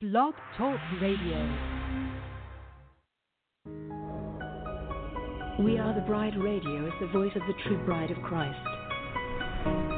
Blog Talk Radio. We Are the Bride Radio is the voice of the true bride of Christ.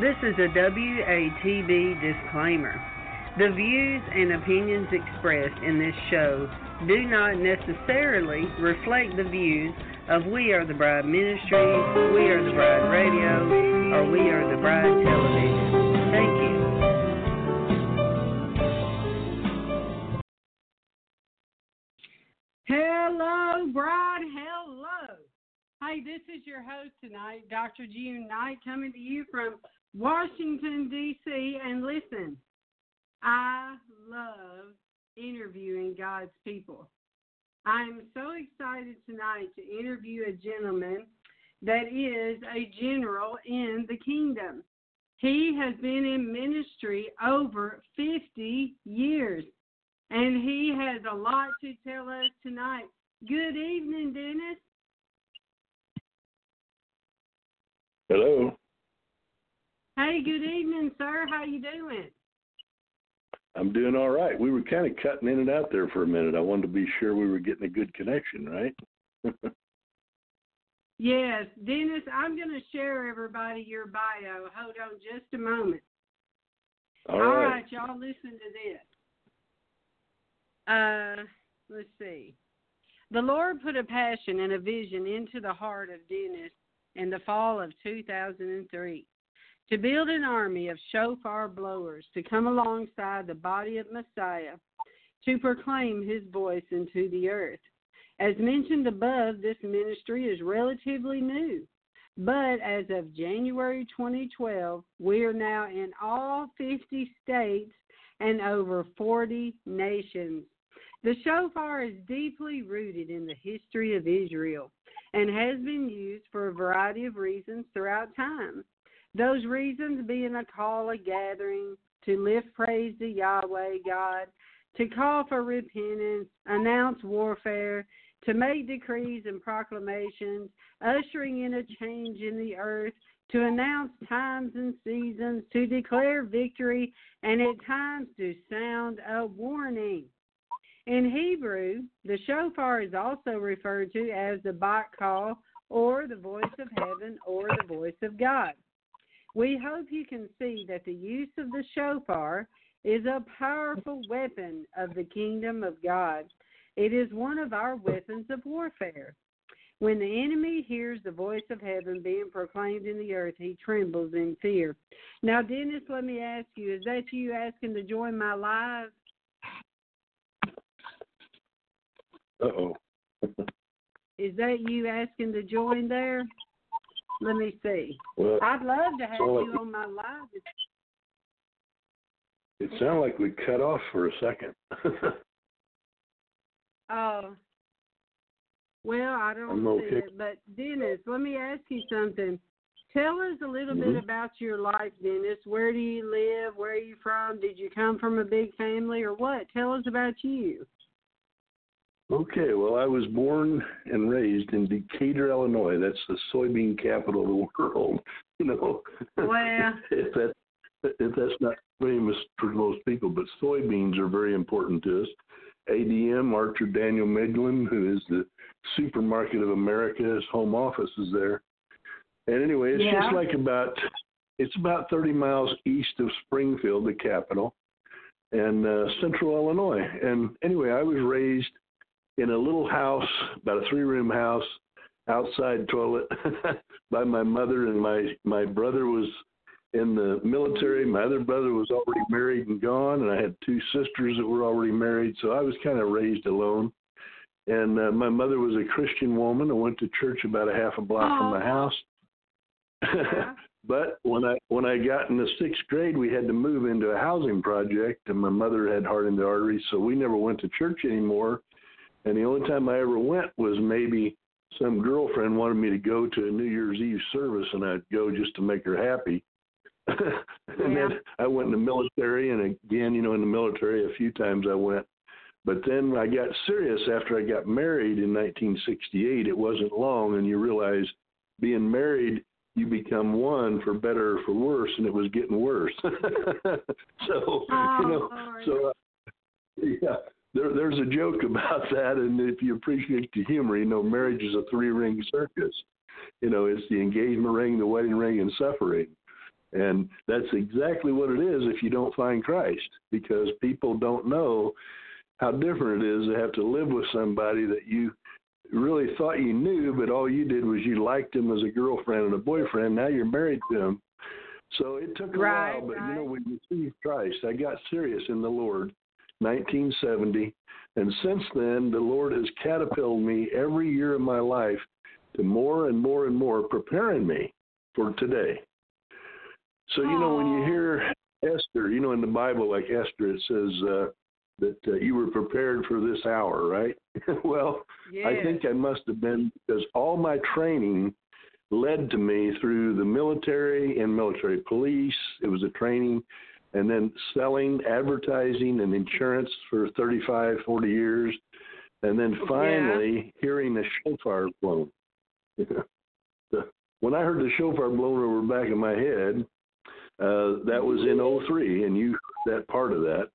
This is a WATB disclaimer. The views and opinions expressed in this show do not necessarily reflect the views of We Are the Bride Ministries, We Are the Bride Radio, or We Are the Bride Television. Thank you. Hello, bride. Hello. Hey, this is your host tonight, Dr. June Knight, coming to you from Washington, D.C. And listen, I love interviewing God's people. I'm so excited tonight to interview a gentleman that is a general in the kingdom. He has been in ministry over 50 years, and he has a lot to tell us tonight. Good evening, Dennis. Hello. Hey, good evening, sir. How you doing? I'm doing all right. We were kind of cutting in and out there for a minute. I wanted to be sure we were getting a good connection, right? yes, Dennis, I'm going to share everybody your bio. Hold on just a moment. all All right. right, y'all listen to this. Uh, let's see. The Lord put a passion and a vision into the heart of Dennis in the fall of 2003 to build an army of shofar blowers to come alongside the body of Messiah to proclaim his voice into the earth. As mentioned above, this ministry is relatively new, but as of January 2012, we are now in all 50 states and over 40 nations. The shofar is deeply rooted in the history of Israel and has been used for a variety of reasons throughout time. Those reasons being a call, a gathering, to lift praise to Yahweh God, to call for repentance, announce warfare, to make decrees and proclamations, ushering in a change in the earth, to announce times and seasons, to declare victory, and at times to sound a warning. In Hebrew, the shofar is also referred to as the bat kol, or the voice of heaven, or the voice of God. We hope you can see that the use of the shofar is a powerful weapon of the kingdom of God. It is one of our weapons of warfare. When the enemy hears the voice of heaven being proclaimed in the earth, he trembles in fear. Now, Dennis, let me ask you is that you asking to join my live? Uh oh. Is that you asking to join there? Let me see. Well, I'd love to have so- you on my live. it sounded like we cut off for a second. Oh. Well, I don't I'm see it. But Dennis, let me ask you something. Tell us a little bit Mhm. about your life, Dennis. Where do you live? Where are you from? Did you come from a big family or what? Tell us about you. Okay, well, I was born and raised in Decatur, Illinois. That's the soybean capital of the world. You know. Well. if that if that's not famous for most people, but soybeans are very important to us. ADM, Archer Daniel Midland, who is the supermarket of America, his home office is there. And anyway, it's Yeah. just like about it's about 30 miles east of Springfield, the capital, and uh, central Illinois. And anyway, I was raised in a little house, about a three-room house, outside toilet by my mother, and my my brother was in the military. My other brother was already married and gone, and I had two sisters that were already married. So I was kind of raised alone. And uh, my mother was a Christian woman. I went to church about a half a block from the house. Yeah. but when I when I got in the sixth grade, we had to move into a housing project, and my mother had heart in the arteries, so we never went to church anymore. And the only time I ever went was maybe some girlfriend wanted me to go to a New Year's Eve service, and I'd go just to make her happy. and Yeah. then I went in the military, and again, you know, in the military, a few times I went. But then I got serious after I got married in 1968. It wasn't long, and you realize being married, you become one for better or for worse, and it was getting worse. so, you know, Lord. so uh, yeah, there, there's a joke about that, and if you appreciate the humor, you know, marriage is a three-ring circus. You know, it's the engagement ring, the wedding ring, and suffering. And that's exactly what it is if you don't find Christ, because people don't know how different it is to have to live with somebody that you really thought you knew, but all you did was you liked him as a girlfriend and a boyfriend. Now you're married to him. So it took a Right, while, but you know, right. we received Christ. I got serious in the Lord, 1970, and since then, the Lord has catapulted me every year of my life to more and more and more, preparing me for today. So you know, when you hear Esther, you know, in the Bible, like Esther, it says uh, that uh, you were prepared for this hour, right? well, I think I must have been because all my training led to me through the military and military police. It was a training, and then selling, advertising, and insurance for 35, 40 years. And then finally hearing the shofar blown. When I heard the shofar blown over the back of my head, uh, that was in 03, and you heard that part of that.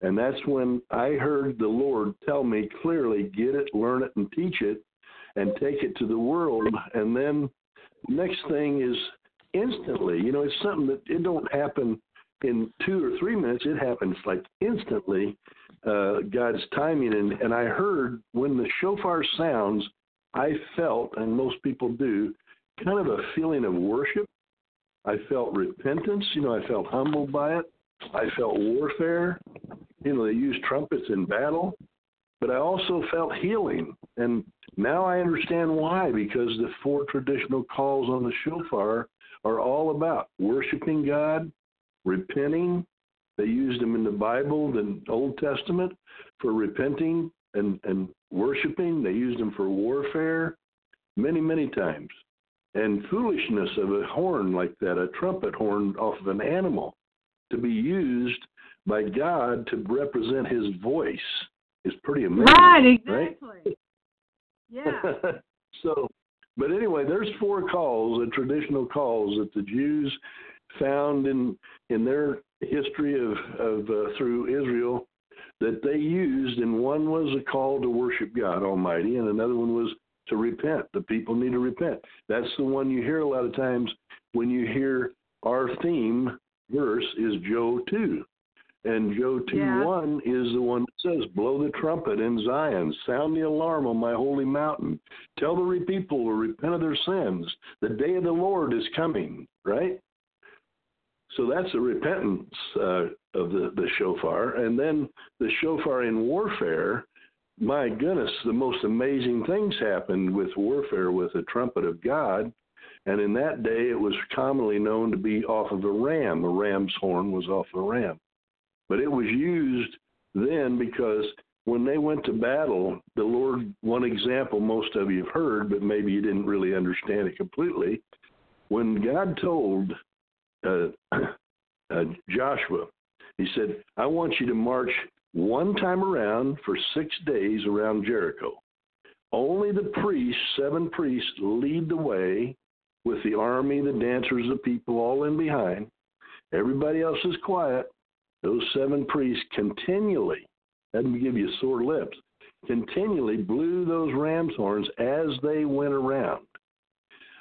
And that's when I heard the Lord tell me clearly, get it, learn it, and teach it, and take it to the world. And then next thing is instantly. You know, it's something that it don't happen in two or three minutes. It happens like instantly. Uh, God's timing, and and I heard when the shofar sounds, I felt, and most people do, kind of a feeling of worship. I felt repentance. You know, I felt humbled by it. I felt warfare. You know, they use trumpets in battle, but I also felt healing. And now I understand why, because the four traditional calls on the shofar are all about worshiping God, repenting. They used them in the Bible, the Old Testament, for repenting and, and worshiping. They used them for warfare many, many times. And foolishness of a horn like that, a trumpet horn off of an animal, to be used by God to represent his voice is pretty amazing. right, right? exactly. Yeah. so, but anyway, there's four calls, the traditional calls that the Jews found in in their history of of uh, through Israel that they used, and one was a call to worship God Almighty, and another one was to repent. The people need to repent. That's the one you hear a lot of times when you hear our theme verse is Joel two. And Joel 2 Yeah. 1 is the one that says, Blow the trumpet in Zion, sound the alarm on my holy mountain. Tell the people to repent of their sins. The day of the Lord is coming, right? So that's the repentance uh, of the, the shofar. And then the shofar in warfare, my goodness, the most amazing things happened with warfare with the trumpet of God. And in that day, it was commonly known to be off of a ram. A ram's horn was off a ram. But it was used then because when they went to battle, the Lord, one example most of you have heard, but maybe you didn't really understand it completely. When God told uh, uh, Joshua, he said, I want you to march one time around for six days around Jericho. Only the priests, seven priests, lead the way with the army, the dancers, the people all in behind. Everybody else is quiet. Those seven priests continually, let me give you sore lips, continually blew those ram's horns as they went around.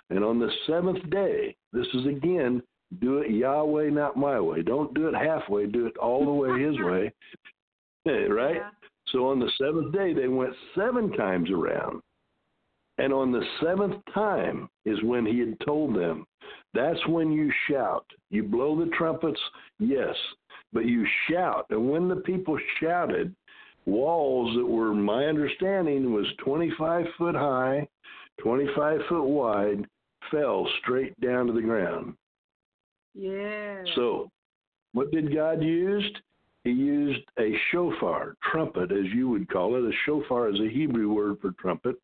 And on the seventh day, this is again, do it Yahweh, not my way. Don't do it halfway, do it all the way his way. right? Yeah. So on the seventh day, they went seven times around. And on the seventh time is when he had told them, that's when you shout. You blow the trumpets, yes, but you shout. And when the people shouted, walls that were, my understanding, was 25 foot high, 25 foot wide, fell straight down to the ground. Yeah. So, what did God use? He used a shofar, trumpet, as you would call it. A shofar is a Hebrew word for trumpet.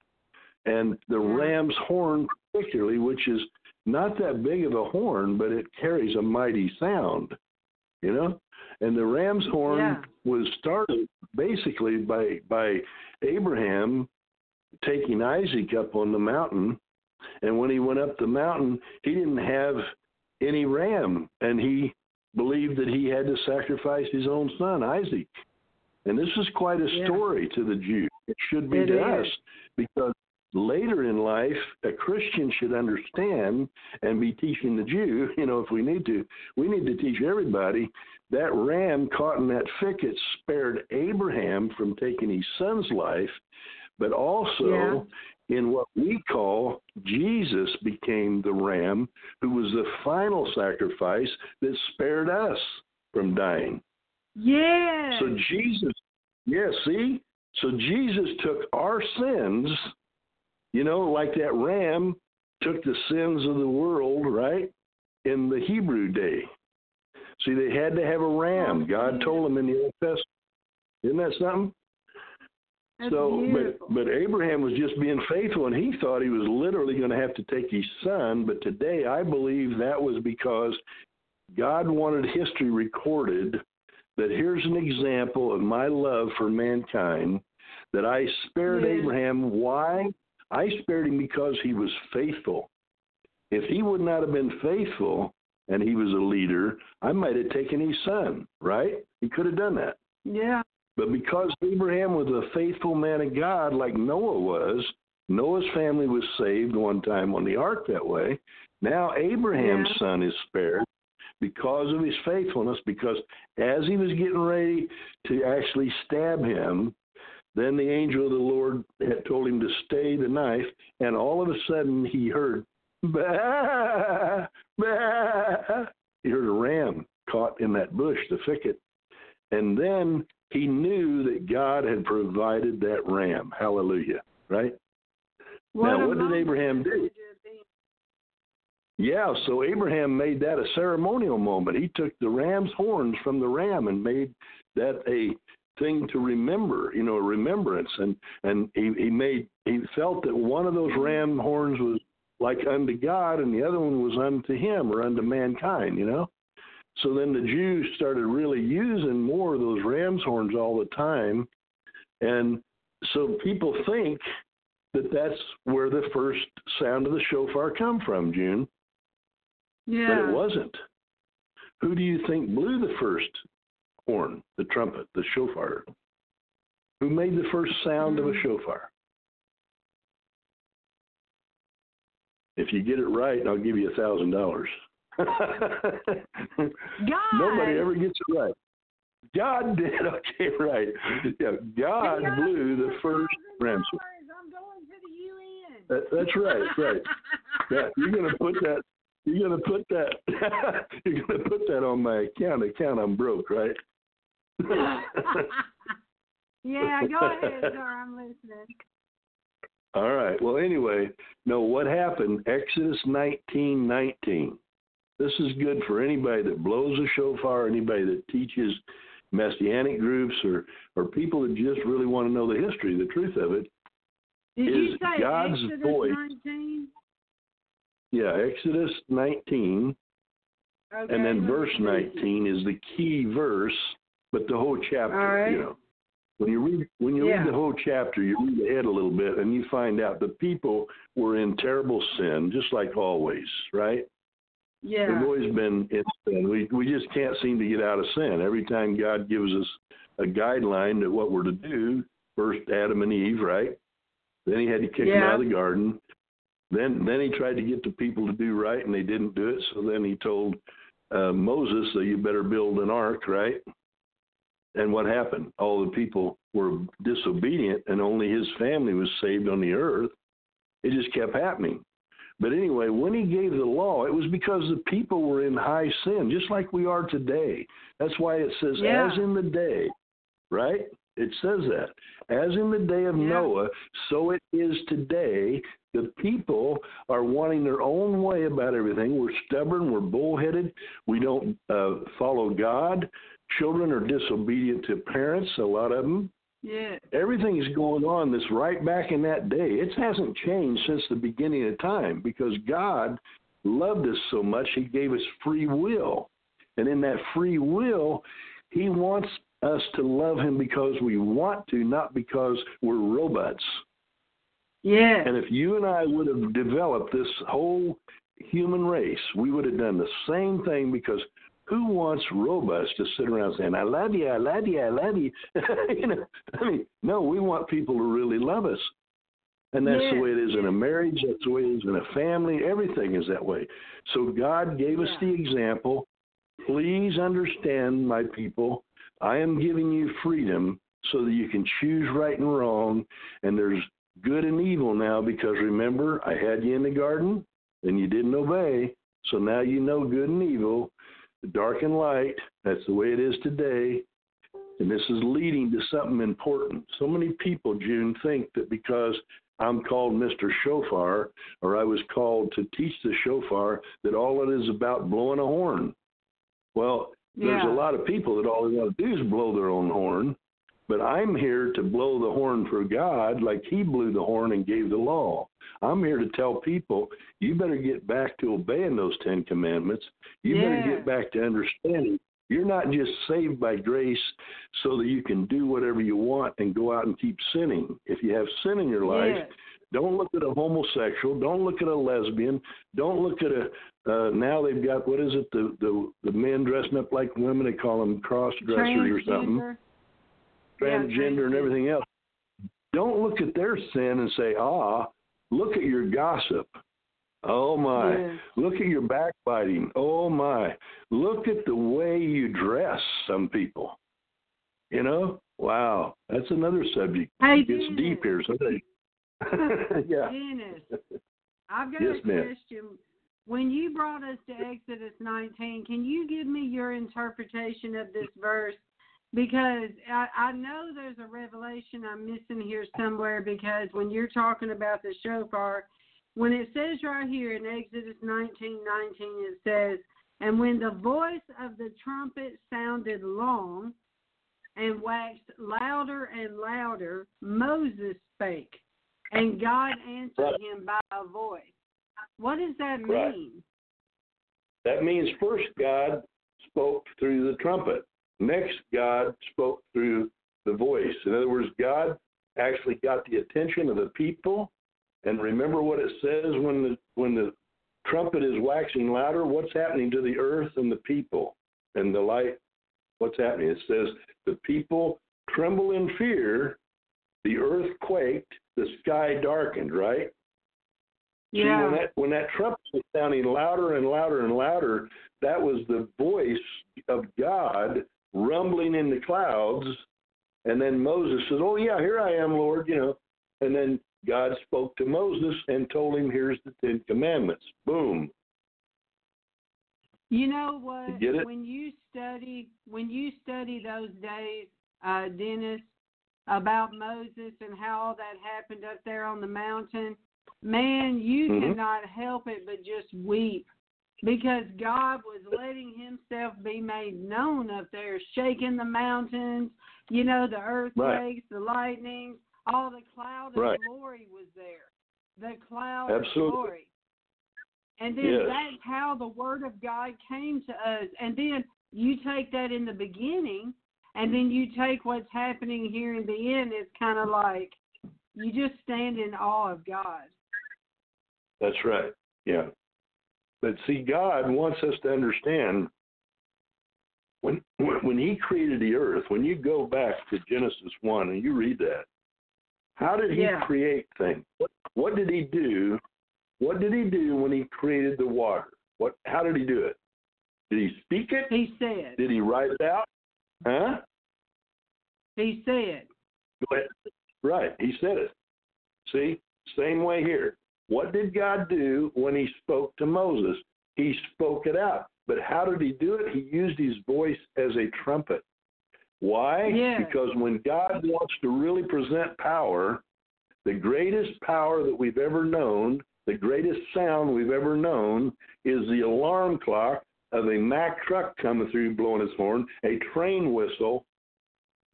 And the Yeah. ram's horn, particularly, which is not that big of a horn, but it carries a mighty sound, you know? And the ram's horn Yeah. was started basically by, by Abraham taking Isaac up on the mountain. And when he went up the mountain, he didn't have any ram, and he believed that he had to sacrifice his own son, Isaac. And this is quite a Yeah. story to the Jew. It should be It to is. us because later in life, a Christian should understand and be teaching the Jew, you know, if we need to, we need to teach everybody that ram caught in that thicket spared Abraham from taking his son's life, but also in what we call Jesus became the ram who was the final sacrifice that spared us from dying. yeah. So Jesus, yeah, see? So Jesus took our sins, you know, like that ram took the sins of the world, right? In the Hebrew day. See, they had to have a ram. Oh, God told them in the Old Testament. Isn't that something? That's so, beautiful. but but Abraham was just being faithful, and he thought he was literally going to have to take his son. But today, I believe that was because God wanted history recorded that here's an example of my love for mankind. That I spared Yeah. Abraham. Why? I spared him because he was faithful. If he would not have been faithful and he was a leader, I might have taken his son. Right? He could have done that. yeah. But because Abraham was a faithful man of God, like Noah was, Noah's family was saved one time on the ark that way. Now Abraham's Yeah. son is spared because of his faithfulness, because as he was getting ready to actually stab him, then the angel of the Lord had told him to stay the knife, and all of a sudden he heard, bah, bah. He heard a ram caught in that bush, the thicket. And then he knew that God had provided that ram. Hallelujah. Right? Now, what did Abraham do? would you have been? Yeah, so Abraham made that a ceremonial moment. He took the ram's horns from the ram and made that a thing to remember, you know, a remembrance. And and he, he made he felt that one of those ram horns was like unto God and the other one was unto him or unto mankind, you know? So then the Jews started really using more of those ram's horns all the time. And so people think that that's where the first sound of the shofar come from, June Yeah. but it wasn't. Who do you think blew the first horn, the trumpet, the shofar? Who made the first sound of a Mm. shofar? If you get it right, I'll give you a thousand dollars. God. Nobody ever gets it right. God did. Okay, right. Yeah, God Hey, blew the first $1,000. I'm going to the UN. That, that's right, right. Yeah, you're gonna put that. You're gonna put that. you're gonna put that on my account. Account I'm broke, right? yeah, go ahead. I'm listening. All right. Well, anyway, no. What happened? Exodus 19:19. This is good for anybody that blows a shofar, anybody that teaches messianic groups, or or people that just really want to know the history, the truth of it. Did Is you say God's Exodus voice. 19? Yeah, Exodus 19. Okay, and then verse 19 is the key verse, but the whole chapter, All right. you know. When you read when you Yeah. read the whole chapter, you read ahead a little bit and you find out the people were in terrible sin, just like always, right? Yeah. We've always been in sin. We we just can't seem to get out of sin. Every time God gives us a guideline that what we're to do, first Adam and Eve, right? Then he had to kick them out of the garden. Then then he tried to get the people to do right and they didn't do it. So then he told uh, Moses, so you better build an ark, right? And what happened? All the people were disobedient and only his family was saved on the earth. It just kept happening. But anyway, when he gave the law, it was because the people were in high sin, just like we are today. That's why it says, Yeah. as in the day, right? It says that. As in the day of Yeah. Noah, so it is today. The people are wanting their own way about everything. We're stubborn, we're bullheaded, we don't uh, follow God. Children are disobedient to parents, a lot of them Yeah. everything's going on that's right back in that day. It hasn't changed since the beginning of time because God loved us so much, He gave us free will. And in that free will, He wants us to love Him because we want to, not because we're robots. Yeah. And if you and I would have developed this whole human race, we would have done the same thing because who wants robots to sit around saying, I love you, I love you, I love you? you know, I mean, no, we want people to really love us. And that's Yeah. the way it is in a marriage, that's the way it is in a family, everything is that way. So God gave us Yeah. the example. Please understand, my people, I am giving you freedom so that you can choose right and wrong. And there's good and evil now because remember, I had you in the garden and you didn't obey. So now you know good and evil, dark and light. That's the way it is today. And this is leading to something important. So many people, June, think that because I'm called Mr. Shofar or I was called to teach the shofar that all it is about blowing a horn. Well, there's a lot of people that all they want to do is blow their own horn, but I'm here to blow the horn for God like He blew the horn and gave the law. I'm here to tell people you better get back to obeying those Ten Commandments. You better get back to understanding you're not just saved by grace so that you can do whatever you want and go out and keep sinning. If you have sin in your life, Yes. don't look at a homosexual. Don't look at a lesbian. Don't look at a. Uh, now they've got what is it? The the the men dressing up like women. They call them cross dressers or something. Transgender. And everything else. Don't look at their sin and say, ah. Look at your gossip. Oh my. Yes. Look at your backbiting. Oh my. Look at the way you dress. Some people. You know. Wow. That's another subject. Hey, It gets Dennis. deep here. So yeah. Dennis, I've got Yes, a ma'am. question. When you brought us to Exodus 19, can you give me your interpretation of this verse? Because I, I know there's a revelation I'm missing here somewhere. Because when you're talking about the shofar, when it says right here in Exodus 19:19, it says, "And when the voice of the trumpet sounded long, and waxed louder and louder, Moses spake, and God answered Right. him by a voice. What does that Right. mean? That means first God spoke through the trumpet. Next, God spoke through the voice. In other words, God actually got the attention of the people. And remember what it says when the when the trumpet is waxing louder, what's happening to the earth and the people and the light? What's happening? It says the people tremble in fear, the earth quaked, the sky darkened, right? Yeah. See, when that when that trumpet was sounding louder and louder and louder, that was the voice of God rumbling in the clouds. And then Moses said, "Oh yeah, here I am, Lord," you know. And then God spoke to Moses and told him, "Here's the Ten Commandments." Boom. You know what? You get it? When you study when you study those days, uh, Dennis, about Moses and how all that happened up there on the mountain, man, you Mhm. cannot help it but just weep. Because God was letting himself be made known up there, shaking the mountains, you know, the earthquakes, the lightnings, all the cloud of Right. glory was there. The cloud Absolutely. of glory. And then Yes. that's how the word of God came to us. And then you take that in the beginning, and then you take what's happening here in the end. It's kind of like you just stand in awe of God. That's right. Yeah. But see, God wants us to understand when when He created the earth. When you go back to Genesis one and you read that, how did He Yeah. create things? What, what did He do? What did He do when He created the water? What? How did He do it? Did He speak it? He said. Did He write it out? Huh? He said. Go ahead. Right, He said it. See, same way here. What did God do when He spoke to Moses? He spoke it out. But how did He do it? He used His voice as a trumpet. Why? Yes. Because when God wants to really present power, the greatest power that we've ever known, the greatest sound we've ever known, is the alarm clock of a Mack truck coming through blowing its horn, a train whistle,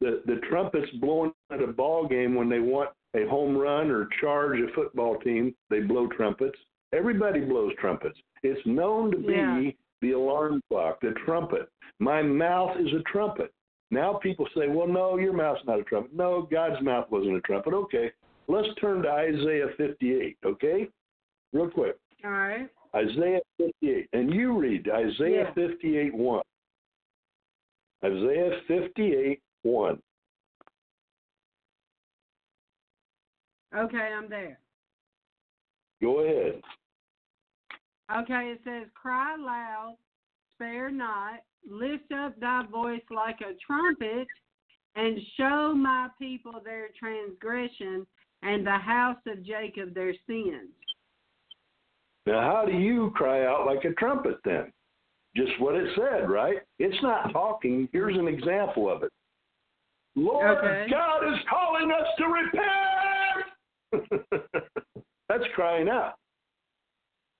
the the trumpets blowing at a ball game when they want a home run or charge a football team, they blow trumpets. Everybody blows trumpets. It's known to be Yeah. the alarm clock, the trumpet. My mouth is a trumpet. Now people say, well, no, your mouth's not a trumpet. No, God's mouth wasn't a trumpet. Okay, let's turn to Isaiah 58, okay? Real quick. All right. Isaiah 58. And you read Isaiah Yeah. 58 1. Isaiah 58 1. Okay, I'm there. Go ahead. Okay, it says, Cry loud, spare not, lift up thy voice like a trumpet, and show my people their transgression, and the house of Jacob their sins. Now, how do you cry out like a trumpet then? Just what it said, right? It's not talking. Here's an example of it. Lord Okay. God is calling us to repent. That's crying out.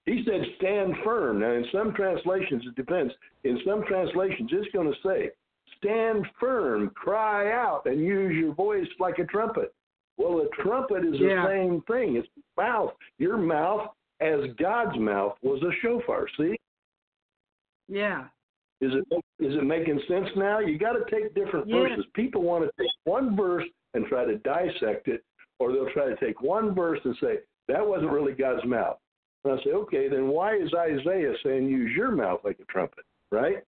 He said, stand firm. Now, in some translations, it depends. In some translations, it's going to say, stand firm, cry out, and use your voice like a trumpet. Well, a trumpet is Yeah. the same thing. It's mouth. Your mouth, as God's mouth, was a shofar. See? Yeah. Is it is it making sense now? You got to take different Yes. verses. People want to take one verse and try to dissect it, or they'll try to take one verse and say that wasn't really God's mouth. And I say, okay, then why is Isaiah saying use your mouth like a trumpet, right?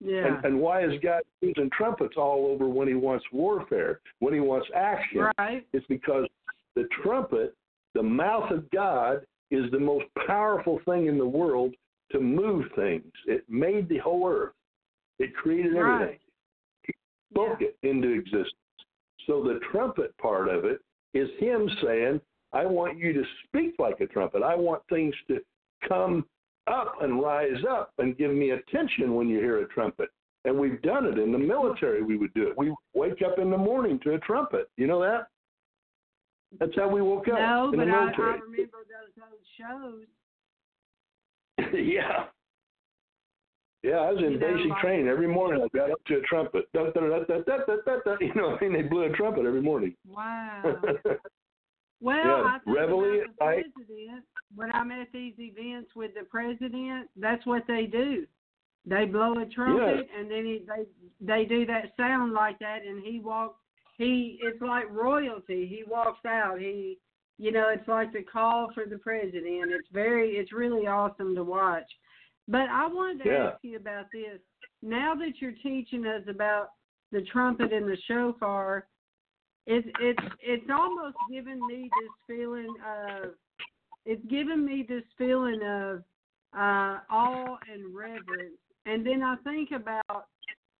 Yeah. And, and why is God using trumpets all over when He wants warfare, when He wants action? right. It's because the trumpet, the mouth of God, is the most powerful thing in the world to move things. It made the whole earth. It created everything. Right. Spoke it into existence. So the trumpet part of it is him saying, I want you to speak like a trumpet. I want things to come up and rise up and give me attention when you hear a trumpet. And we've done it in the military. We would do it. We wake up in the morning to a trumpet. You know that? That's how we woke up No, but I, I remember those old shows. yeah. Yeah, I was in You know, basic training every morning. I got up to a trumpet. Dun, dun, dun, dun, dun, dun, dun, dun. You know, what I mean, they blew a trumpet every morning. Wow. Well, Yeah, I think reveille about the president. When I'm at these events with the president, that's what they do. They blow a trumpet, and then he, they they do that sound like that, and he walks. He it's like royalty. He walks out. He, you know, it's like the call for the president. It's very, it's really awesome to watch. But I wanted to Yeah. ask you about this. Now that you're teaching us about the trumpet and the shofar, it's it's it's almost given me this feeling of it's given me this feeling of uh awe and reverence. And then I think about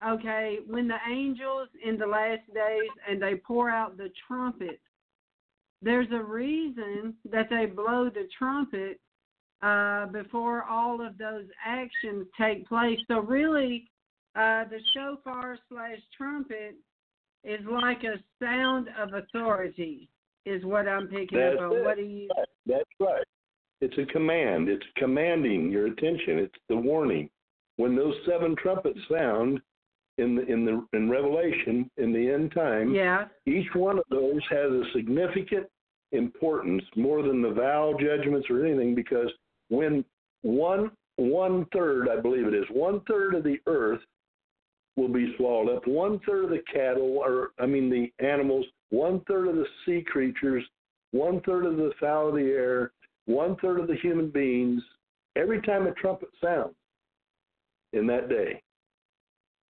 okay, when the angels in the last days and they pour out the trumpet, there's a reason that they blow the trumpet uh before all of those actions take place. So really uh the shofar slash trumpet is like a sound of authority, is what I'm picking That's up on. it. What do you? That's right. It's a command. It's commanding your attention. It's the warning. When those seven trumpets sound in the in the in Revelation in the end time, Yeah, each one of those has a significant importance more than the bowl judgments or anything because when one one third i believe it is one third of the earth will be swallowed up one third of the cattle or i mean the animals one third of the sea creatures one third of the fowl of the air one third of the human beings every time a trumpet sounds in that day.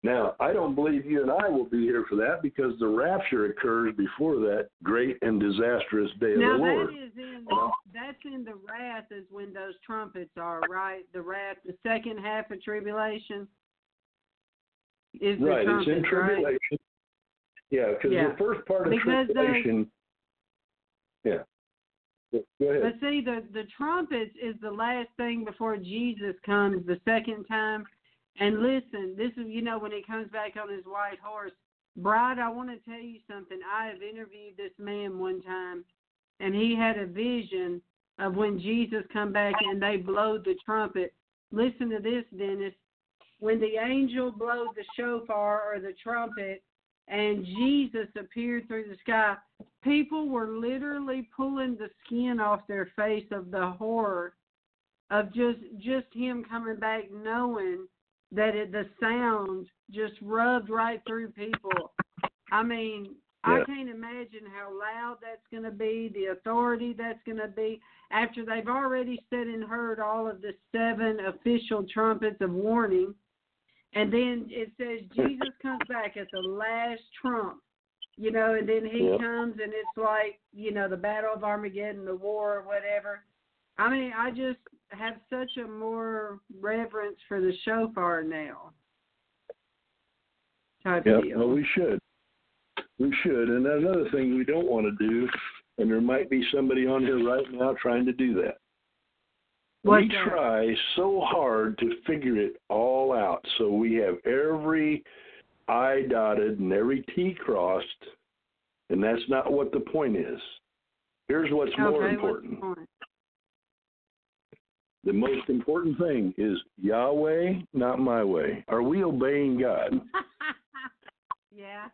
Now, I don't believe you and I will be here for that because the rapture occurs before that great and disastrous day now of the Lord. that is in the, that's in the wrath is when those trumpets are right. The wrath, the second half of tribulation is the right, trumpets, it's in tribulation. right? Yeah, because Yeah. the first part of Because the- tribulation. Yeah. Go ahead. But see, the the trumpets is the last thing before Jesus comes the second time. And listen, this is you know when he comes back on his white horse, Bride. I want to tell you something. I have interviewed this man one time, and he had a vision of when Jesus come back and they blow the trumpet. Listen to this, Dennis. When the angel blowed the shofar or the trumpet, and Jesus appeared through the sky, people were literally pulling the skin off their face of the horror of just just him coming back knowing that it, the sound just rubbed right through people. I mean, I can't imagine how loud that's going to be, the authority that's going to be after they've already said and heard all of the seven official trumpets of warning. And then it says Jesus comes back at the last trump, you know, and then he Yep. comes and it's like, you know, the Battle of Armageddon, the war or whatever. I mean, I just have such a more reverence for the shofar now. Type Yeah, deal. well, we should. We should. And another thing we don't want to do, and there might be somebody on here right now trying to do that. What's we that? try so hard to figure it all out so we have every I dotted and every T crossed, and that's not what the point is. Here's what's more important. What's the most important thing is Yahweh, not my way. Are we obeying God? yeah.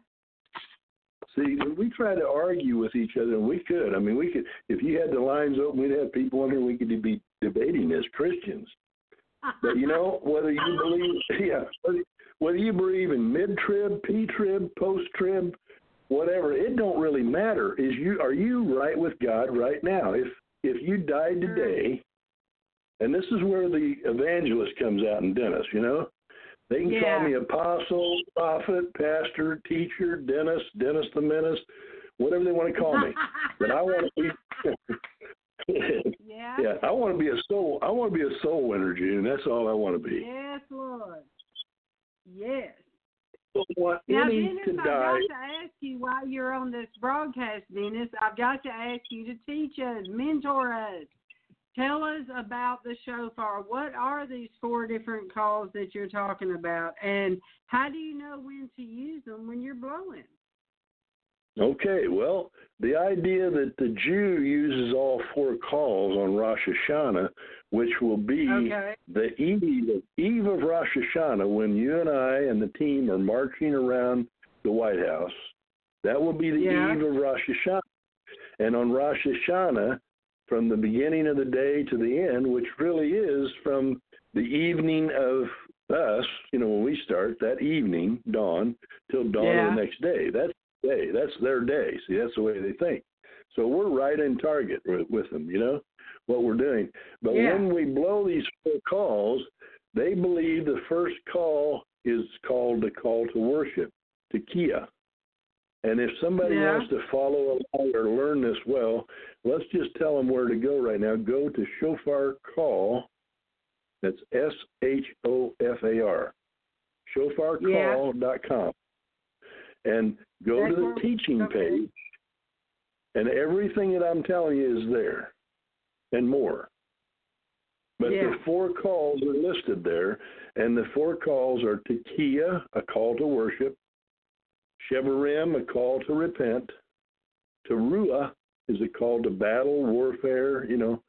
See, we try to argue with each other, and we could. I mean, we could. If you had the lines open, we'd have people on here. We could be debating as Christians. But you know, whether you believe, yeah, whether, whether you believe in mid-trib, pre-trib, post-trib, whatever, it don't really matter. Is you are you right with God right now? If if you died mm-hmm. today, and this is where the evangelist comes out in Dennis, you know, they can Yeah. call me apostle, prophet, pastor, teacher, dentist, dentist the menace, whatever they want to call me. but I want to be. yeah. Yeah, I want to be a soul. I want to be a soul winner, June. That's all I want to be. Yes, Lord. Yes. I don't want Now, any Dennis, to I've die. got to ask you while you're on this broadcast, Dennis, I've got to ask you to teach us, mentor us. Tell us about the shofar. What are these four different calls that you're talking about? And how do you know when to use them when you're blowing? Okay, well, the idea that the Jew uses all four calls on Rosh Hashanah, which will be Okay. the eve, eve of Rosh Hashanah, when you and I and the team are marching around the White House, that will be the Yeah. eve of Rosh Hashanah. And on Rosh Hashanah, from the beginning of the day to the end, which really is from the evening of us, you know, when we start, that evening, dawn, till dawn Yeah. of the next day. That's day. That's their day. See, that's the way they think. So we're right in target with, with them, you know, what we're doing. But Yeah. when we blow these four calls, they believe the first call is called the call to worship, Tekiah. And if somebody Yeah. wants to follow along or learn this well, let's just tell them where to go right now. Go to Shofar Call. That's S H O F A R. Shofarcall.com. And go That's to the teaching page, and everything that I'm telling you is there and more. But Yeah. the four calls are listed there, and the four calls are Tekiah, a call to worship, Shevarim, a call to repent, Teruah is a call to battle, warfare, you know,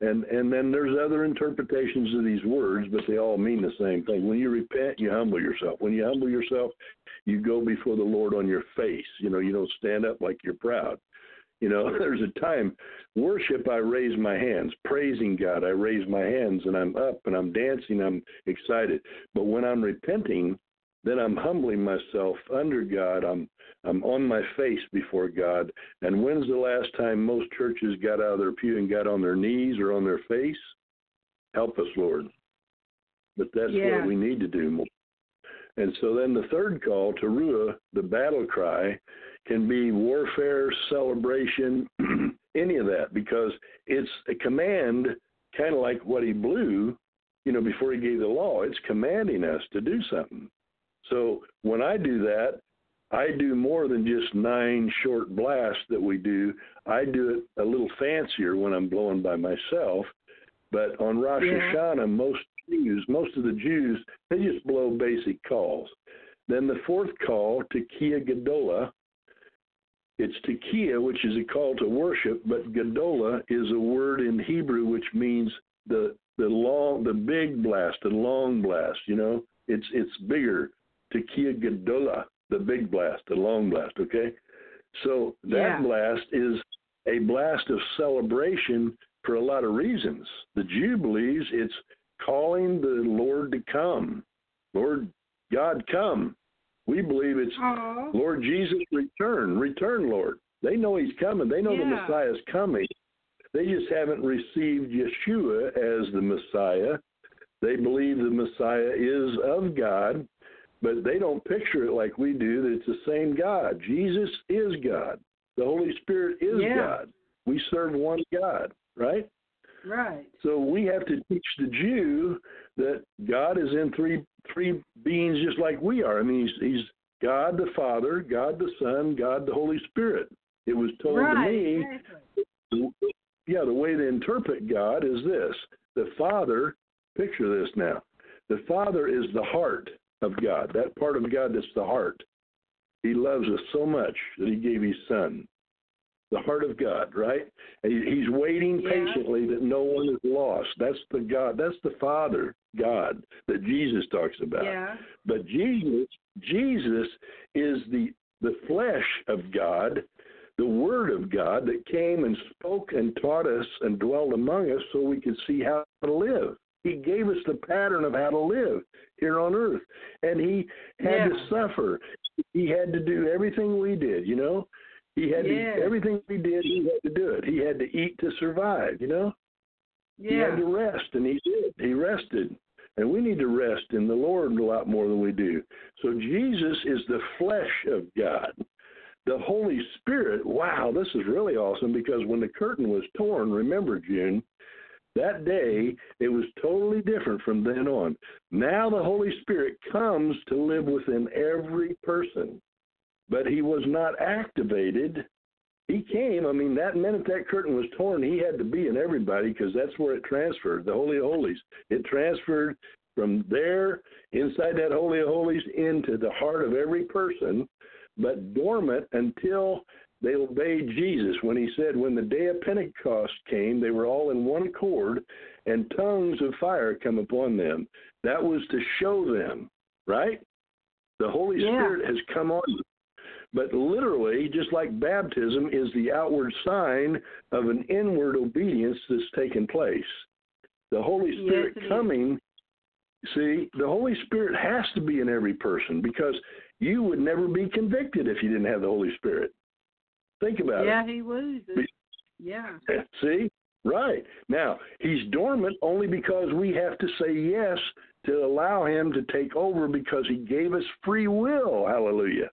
and and then there's other interpretations of these words, but they all mean the same thing. When you repent, you humble yourself. When you humble yourself, you go before the Lord on your face. You know, you don't stand up like you're proud. You know, there's a time worship I raise my hands, praising God, I raise my hands and I'm up and I'm dancing, I'm excited. But when I'm repenting, then I'm humbling myself under God. I'm I'm on my face before God. And when's the last time most churches got out of their pew and got on their knees or on their face? Help us, Lord. But that's Yeah. what we need to do more. And so then the third call, Teruah, the battle cry, can be warfare, celebration, any of that, because it's a command, kind of like what he blew, you know, before he gave the law. It's commanding us to do something. So when I do that, I do more than just nine short blasts that we do. I do it a little fancier when I'm blowing by myself. But on Rosh Yeah. Hashanah, most Jews, most of the Jews, they just blow basic calls. Then the fourth call, Tekiah Gadola, it's Tekiah, which is a call to worship, but Gadola is a word in Hebrew which means the the long, the big blast, the long blast. You know, it's it's bigger. Tekiah Gadola, the big blast, the long blast. Okay, so that Yeah. blast is a blast of celebration for a lot of reasons. The Jew believes it's calling the Lord to come. Lord God, come. We believe it's Oh. Lord Jesus, return, return, Lord. They know He's coming. They know the Messiah is coming. They just haven't received Yeshua as the Messiah. They believe the Messiah is of God, but they don't picture it like we do that it's the same God. Jesus is God. The Holy Spirit is Yeah. God. We serve one God, right? Right. So we have to teach the Jew that God is in three three beings just like we are. I mean, he's, he's God the Father, God the Son, God the Holy Spirit. It was told right. to me, Exactly. yeah, the way to interpret God is this: the Father. Picture this now. The Father is the heart of God. That part of God that's the heart. He loves us so much that He gave His Son. The heart of God, right? And He's waiting Yeah. patiently that no one is lost. That's the God. That's the Father God that Jesus talks about. Yeah. But Jesus, Jesus is the the flesh of God, the Word of God that came and spoke and taught us and dwelled among us, so we could see how to live. He gave us the pattern of how to live here on earth, and He had to suffer. He had to do everything we did. You know, He had Yes. to everything we did. He had to do it. He had to eat to survive. You know. He had to rest, and he did. He rested. And we need to rest in the Lord a lot more than we do. So Jesus is the flesh of God. The Holy Spirit, wow, this is really awesome because when the curtain was torn, remember, June, that day it was totally different from then on. Now the Holy Spirit comes to live within every person, but he was not activated he came. I mean, that minute that curtain was torn, he had to be in everybody because that's where it transferred. The Holy of Holies. It transferred from there inside that Holy of Holies into the heart of every person, but dormant until they obeyed Jesus when he said, when the day of Pentecost came, they were all in one accord, and tongues of fire come upon them. That was to show them, right? The Holy Yeah. Spirit has come on them. But literally, just like baptism is the outward sign of an inward obedience that's taken place. The Holy Spirit it is. coming, see, the Holy Spirit has to be in every person because you would never be convicted if you didn't have the Holy Spirit. Think about it. Yeah, he was. Yeah. See? Right. Now, he's dormant only because we have to say yes to allow him to take over because he gave us free will. Hallelujah.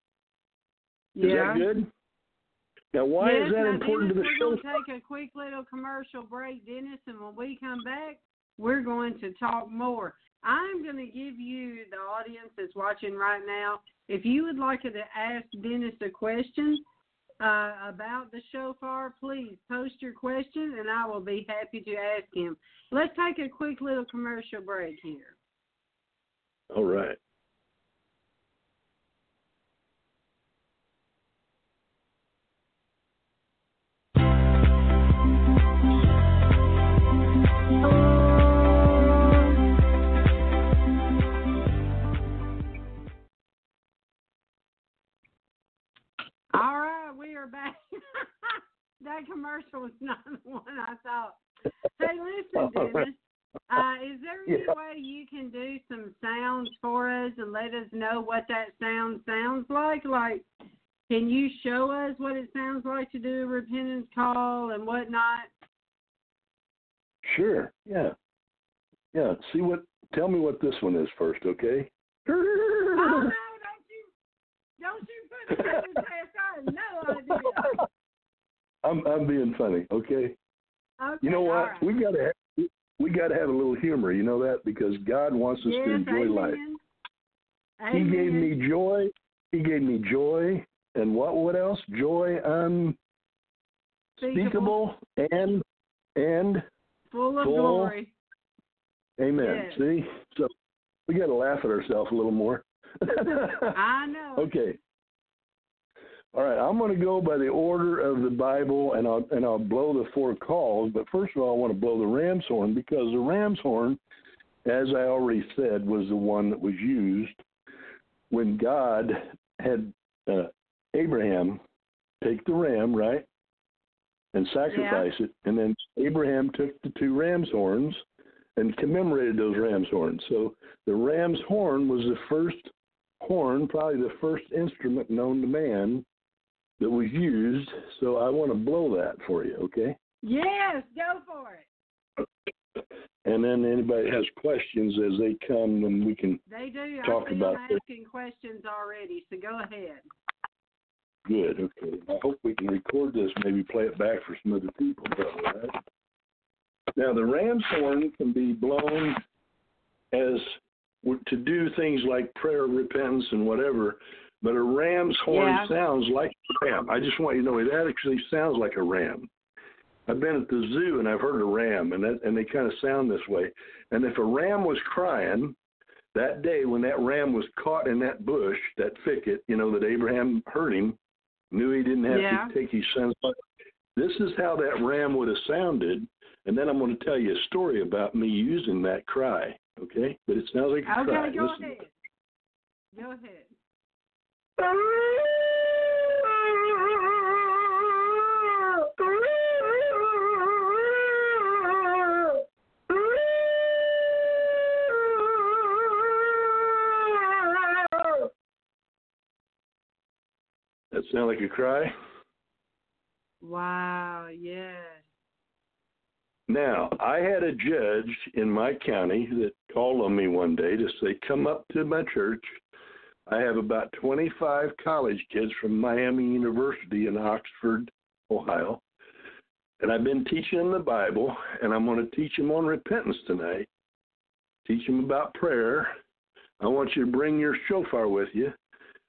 Is yeah. that good? Now, why yes, is that important to the show? We're going to take a quick little commercial break, Dennis, and when we come back, we're going to talk more. I'm going to give you, the audience that's watching right now, if you would like to ask Dennis a question uh, about the shofar, please post your question, and I will be happy to ask him. Let's take a quick little commercial break here. All right. All right, we are back. that commercial was not the one I thought. Hey, listen, Dennis. Uh, is there any Yeah. way you can do some sounds for us and let us know what that sound sounds like? Like, can you show us what it sounds like to do a repentance call and whatnot? Sure. Yeah. Yeah. See what? Tell me what this one is first, okay? Oh no! Don't you? Don't you put me in this test? I have no idea. I'm I'm being funny, okay? Okay, You know what? right. We gotta have, we gotta have a little humor. You know that because God wants us yes, to enjoy amen. life. Amen. He gave me joy. He gave me joy, and what? What else? Joy unspeakable and and full of full. glory. amen. Yes. See, so we got to laugh at ourselves a little more. I know. okay. All right, I'm going to go by the order of the Bible, and I'll and I'll blow the four calls. But first of all, I want to blow the ram's horn because the ram's horn, as I already said, was the one that was used when God had uh, Abraham take the ram, right, and sacrifice it, and then Abraham took the two ram's horns and commemorated those ram's horns. So the ram's horn was the first horn, probably the first instrument known to man that was used. So I want to blow that for you, okay? Yes, go for it. And then anybody has questions as they come, then we can. They do. Talk I about it. asking questions already, so go ahead. Good, okay. I hope we can record this, maybe play it back for some other people. Right. Now the ram's horn can be blown as to do things like prayer, repentance, and whatever. But a ram's horn Yeah. sounds like a ram. I just want you to know it actually sounds like a ram. I've been at the zoo and I've heard a ram, and that, and they kind of sound this way. And if a ram was crying that day when that ram was caught in that bush, that thicket, you know, that Abraham heard him, knew he didn't have Yeah. to take his son's. This is how that ram would have sounded. And then I'm going to tell you a story about me using that cry. Okay, but it sounds like a Okay, cry. go Listen. ahead. Go ahead. That sound like a cry? Wow. yeah. Now, I had a judge in my county that called on me one day to say, Come up to my church. I have about 25 college kids from Miami University in Oxford, Ohio. And I've been teaching them the Bible, and I'm going to teach them on repentance tonight. Teach them about prayer. I want you to bring your shofar with you.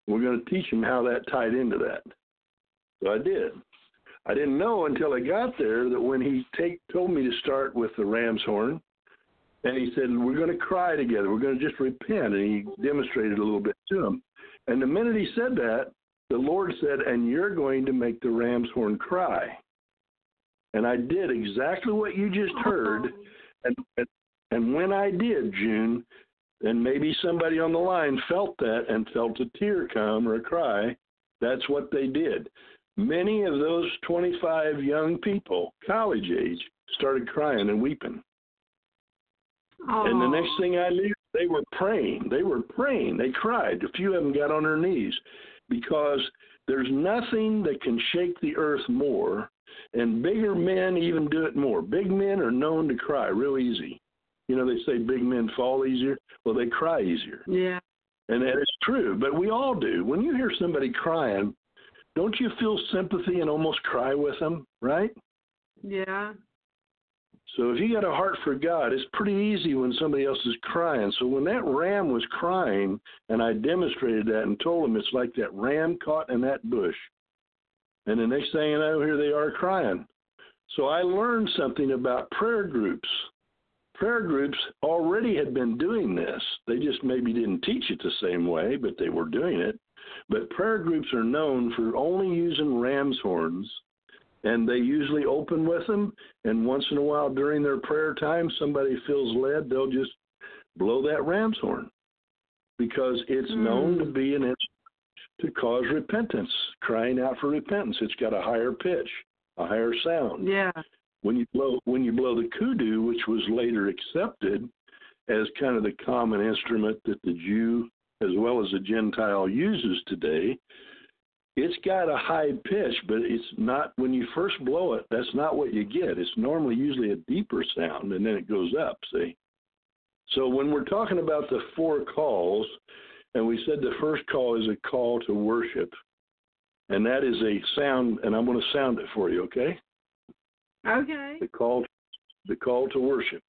We're going to teach them how that tied into that. So I did. I didn't know until I got there that when he take, told me to start with the ram's horn, and he said, We're going to cry together. We're going to just repent. And he demonstrated a little bit to him. And the minute he said that, the Lord said, And you're going to make the ram's horn cry. And I did exactly what you just heard. Uh-huh. And, and, and when I did, June, and maybe somebody on the line felt that and felt a tear come or a cry, that's what they did. Many of those 25 young people, college age, started crying and weeping. And the next thing I knew, they were praying. They were praying. They cried. A few of them got on their knees because there's nothing that can shake the earth more, and bigger men even do it more. Big men are known to cry real easy. You know, they say big men fall easier. Well, they cry easier. Yeah. And that is true, but we all do. When you hear somebody crying, don't you feel sympathy and almost cry with them, right? Yeah. So if you got a heart for God, it's pretty easy when somebody else is crying. So when that ram was crying, and I demonstrated that and told them it's like that ram caught in that bush. And the next thing you know, here they are crying. So I learned something about prayer groups. Prayer groups already had been doing this. They just maybe didn't teach it the same way, but they were doing it. But prayer groups are known for only using ram's horns and they usually open with them. And once in a while during their prayer time, somebody feels led, they'll just blow that ram's horn because it's Mm. known to be an instrument to cause repentance, crying out for repentance. It's got a higher pitch, a higher sound. Yeah. When you blow when you blow the kudu, which was later accepted as kind of the common instrument that the Jew as well as the Gentile uses today, it's got a high pitch, but it's not when you first blow it, that's not what you get. It's normally usually a deeper sound and then it goes up, see? So when we're talking about the four calls, and we said the first call is a call to worship, and that is a sound, and I'm going to sound it for you, okay? Okay. The call, the call to worship.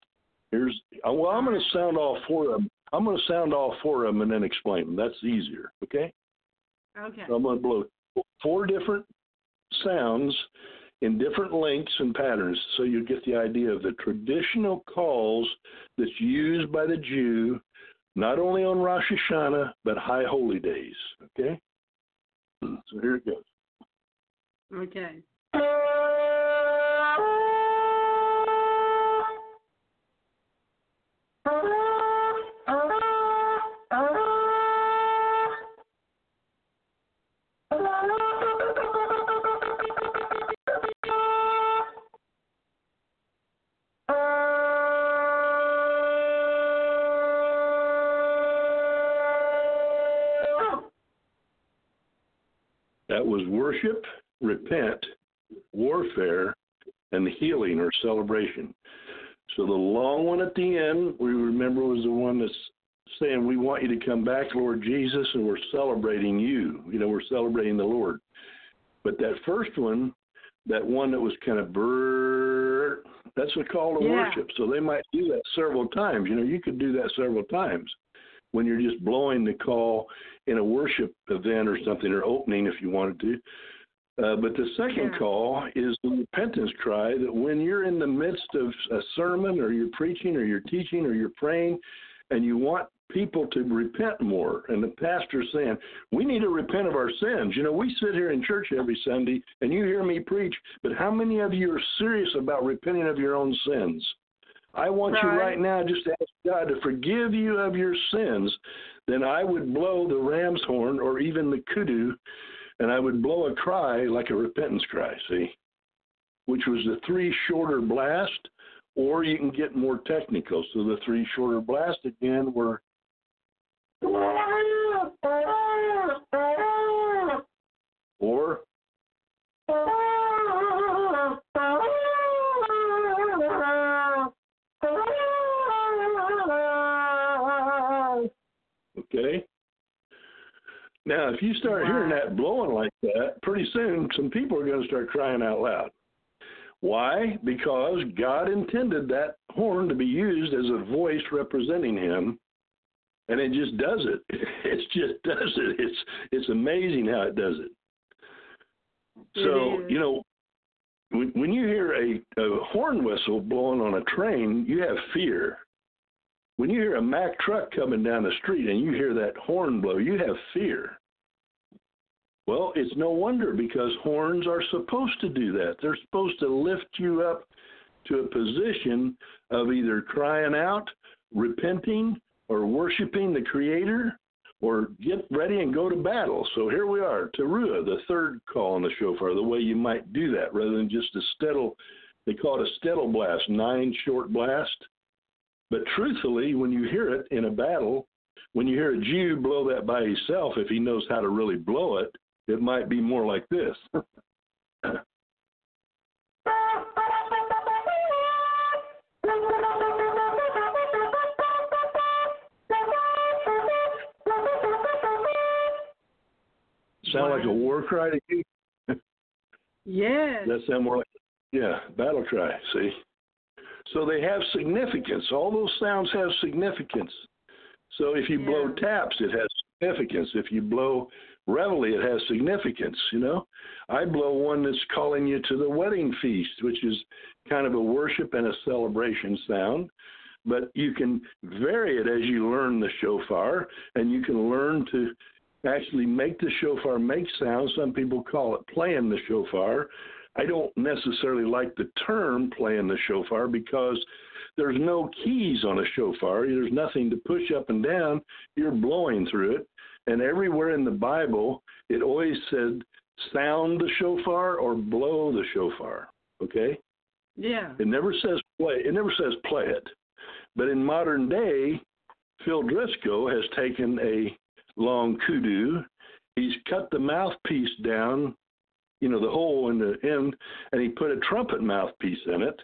Here's uh, well, I'm going to sound all four of them. I'm going to sound all four of them and then explain them. That's easier, okay? Okay. So I'm going to blow four different sounds in different lengths and patterns so you get the idea of the traditional calls that's used by the Jew not only on Rosh Hashanah but high holy days. Okay? So here it goes. Okay. Was worship, repent, warfare, and healing or celebration. So the long one at the end, we remember was the one that's saying, We want you to come back, Lord Jesus, and we're celebrating you. You know, we're celebrating the Lord. But that first one, that one that was kind of brrr, that's a call to Yeah. worship. So they might do that several times. You know, you could do that several times when you're just blowing the call in a worship event or something, or opening if you wanted to. Uh, but the second Yeah. call is the repentance cry that when you're in the midst of a sermon or you're preaching or you're teaching or you're praying and you want people to repent more, and the pastor's saying, We need to repent of our sins. You know, we sit here in church every Sunday and you hear me preach, but how many of you are serious about repenting of your own sins? I want you Right. right now just to ask God to forgive you of your sins. Then I would blow the ram's horn or even the kudu, and I would blow a cry like a repentance cry, see? Which was the three shorter blast, or you can get more technical. So the three shorter blast again were. Or Okay. Now, if you start hearing that blowing like that, pretty soon some people are going to start crying out loud. Why? Because God intended that horn to be used as a voice representing Him, and it just does it. It just does it. It's it's amazing how it does it. So It you know, when, when you hear a, a horn whistle blowing on a train, you have fear. When you hear a Mack truck coming down the street and you hear that horn blow, you have fear. Well, it's no wonder because horns are supposed to do that. They're supposed to lift you up to a position of either crying out, repenting, or worshiping the Creator, or get ready and go to battle. So here we are, Teruah, the third call on the shofar, the way you might do that rather than just a stettel. They call it a stettel blast, nine short blast. But truthfully, when you hear it in a battle, when you hear a Jew blow that by himself, if he knows how to really blow it, it might be more like this. Sound like a war cry to you? Yes. That sound more like, yeah, battle cry. See, so they have significance. All those sounds have significance. So if you blow taps, it has significance. If you blow reveille, it has significance. You know, I blow one that's calling you to the wedding feast, which is kind of a worship and a celebration sound. But you can vary it as you learn the shofar, and you can learn to actually make the shofar make sound. Some people call it playing the shofar. I don't necessarily like the term playing the shofar because there's no keys on a shofar. There's nothing to push up and down. You're blowing through it. And everywhere in the Bible, it always said sound the shofar or blow the shofar. Okay? Yeah. It never says play. It never says play it. But in modern day, Phil Driscoll has taken a long kudu. He's cut the mouthpiece down, you know, the hole in the end, and he put a trumpet mouthpiece in it.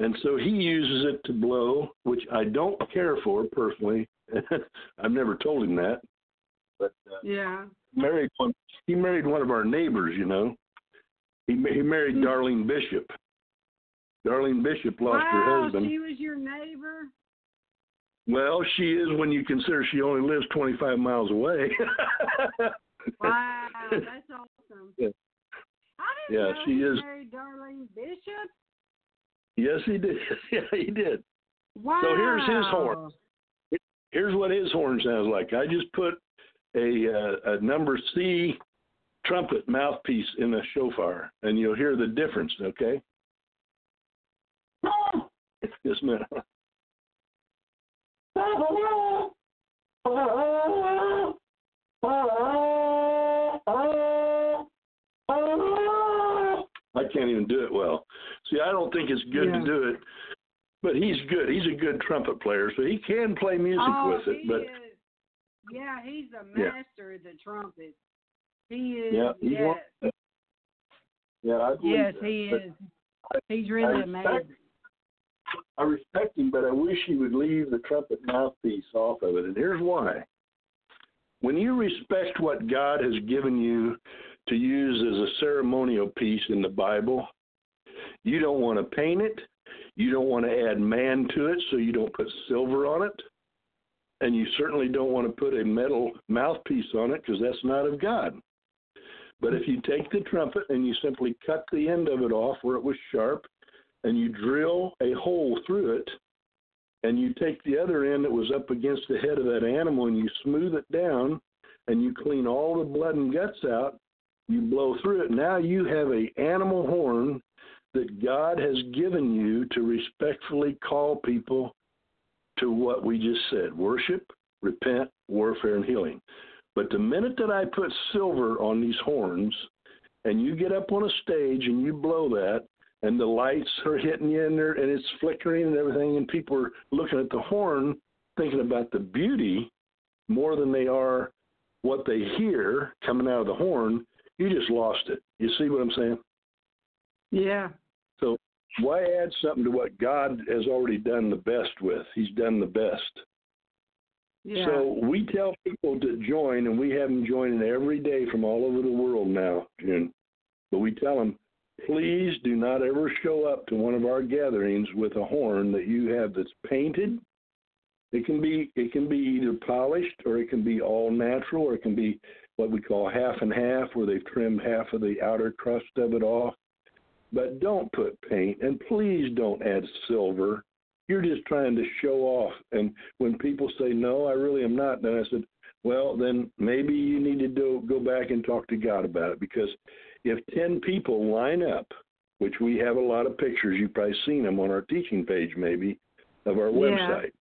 And so he uses it to blow, which I don't care for personally. I've never told him that, but uh, Yeah. married one. He married one of our neighbors. You know, he he married Hmm. Darlene Bishop. Darlene Bishop lost her wow, husband. she was your neighbor. Well, she is when you consider she only lives 25 miles away. Wow, that's awesome. Yeah. Yeah, she he is- married Darlene Bishop. yes, he did. Yeah, he did. Wow. So here's his horn. Here's what his horn sounds like. I just put a uh, a number C trumpet mouthpiece in a shofar, and you'll hear the difference. Okay. Just a minute. I can't even do it well. See, I don't think it's good Yeah. to do it, but he's good. He's a good trumpet player, so he can play music oh, with it. But is. Yeah, he's a Yeah. master of the trumpet. He is. yeah, he's yes. one- yeah, I Yes, that. he But is. He's really I amazing. I respect him, but I wish he would leave the trumpet mouthpiece off of it. And here's why. When you respect what God has given you to use as a ceremonial piece in the Bible, you don't want to paint it. You don't want to add man to it, so you don't put silver on it. And you certainly don't want to put a metal mouthpiece on it because that's not of God. But if you take the trumpet and you simply cut the end of it off where it was sharp, and you drill a hole through it, and you take the other end that was up against the head of that animal and you smooth it down, and you clean all the blood and guts out, you blow through it. Now you have a animal horn that God has given you to respectfully call people to what we just said worship, repent, warfare, and healing. But the minute that I put silver on these horns, and you get up on a stage and you blow that, and the lights are hitting you in there, and it's flickering and everything, and people are looking at the horn, thinking about the beauty more than they are what they hear coming out of the horn. You just lost it. You see what I'm saying? Yeah. So why add something to what God has already done the best with? He's done the best. Yeah. So we tell people to join, and we have them joining every day from all over the world now, June. But we tell them, please do not ever show up to one of our gatherings with a horn that you have that's painted. It can be it can be either polished or it can be all natural or it can be what we call half and half, where they've trimmed half of the outer crust of it off. But don't put paint, and please don't add silver you're just trying to show off. And when people say, no, I really am not, then I said, well, then maybe you need to do, go back and talk to God about it. Because if 10 people line up, which we have a lot of pictures, you've probably seen them on our teaching page, maybe, of our Yeah. website.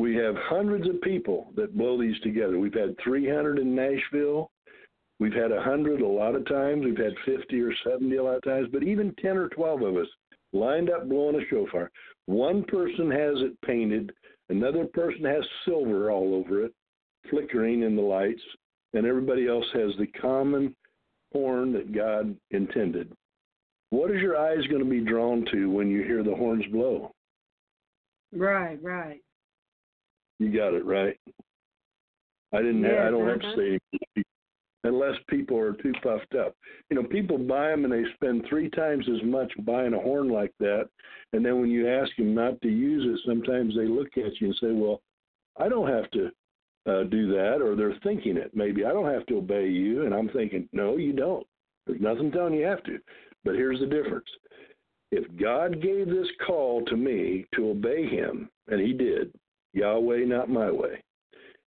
We have hundreds of people that blow these together. We've had 300 in Nashville. We've had 100 a lot of times. We've had 50 or 70 a lot of times. But even 10 or 12 of us lined up blowing a shofar. One person has it painted, another person has silver all over it, flickering in the lights, and everybody else has the common horn that God intended. What is your eyes going to be drawn to when you hear the horns blow? Right, right. You got it right. I didn't. Yes, I don't have to uh-huh. say unless people are too puffed up. You know, people buy them and they spend three times as much buying a horn like that, and then when you ask them not to use it, sometimes they look at you and say, "Well, I don't have to uh, do that," or they're thinking it. Maybe I don't have to obey you, and I'm thinking, "No, you don't. There's nothing telling you have to." But here's the difference. If God gave this call to me to obey him, and he did, Yahweh, not my way,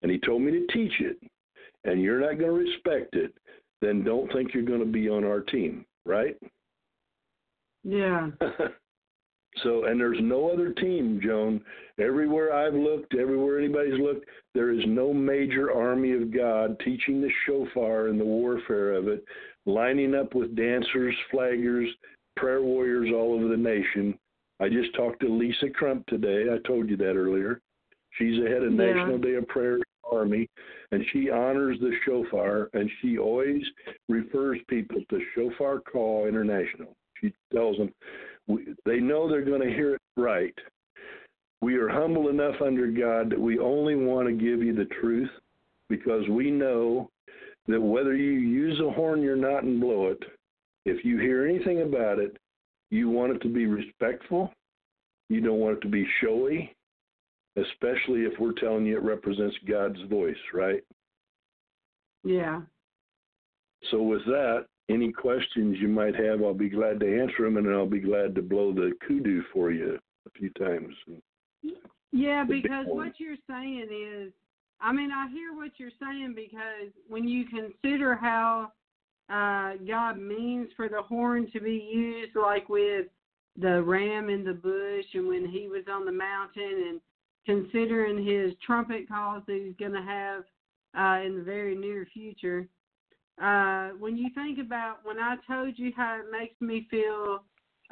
and he told me to teach it, and you're not going to respect it, then don't think you're going to be on our team, right? Yeah. so, and there's no other team, Joan. Everywhere I've looked, everywhere anybody's looked, there is no major army of God teaching the shofar and the warfare of it, lining up with dancers, flaggers, prayer warriors all over the nation. I just talked to Lisa Crump today. I told you that earlier. She's the head of Yeah. National Day of Prayer Army, and she honors the shofar, and she always refers people to Shofar Call International. She tells them, We, they know they're going to hear it right. We are humble enough under God that we only want to give you the truth because we know that whether you use a horn or not and blow it, if you hear anything about it, you want it to be respectful. You don't want it to be showy, especially if we're telling you it represents God's voice, right? Yeah. So, with that, any questions you might have, I'll be glad to answer them, and I'll be glad to blow the kudu for you a few times. Yeah, because what you're saying is, I mean, I hear what you're saying because when you consider how uh, God means for the horn to be used, like with the ram in the bush, and when he was on the mountain, and considering his trumpet calls that he's going to have uh, in the very near future. Uh, when you think about when I told you how it makes me feel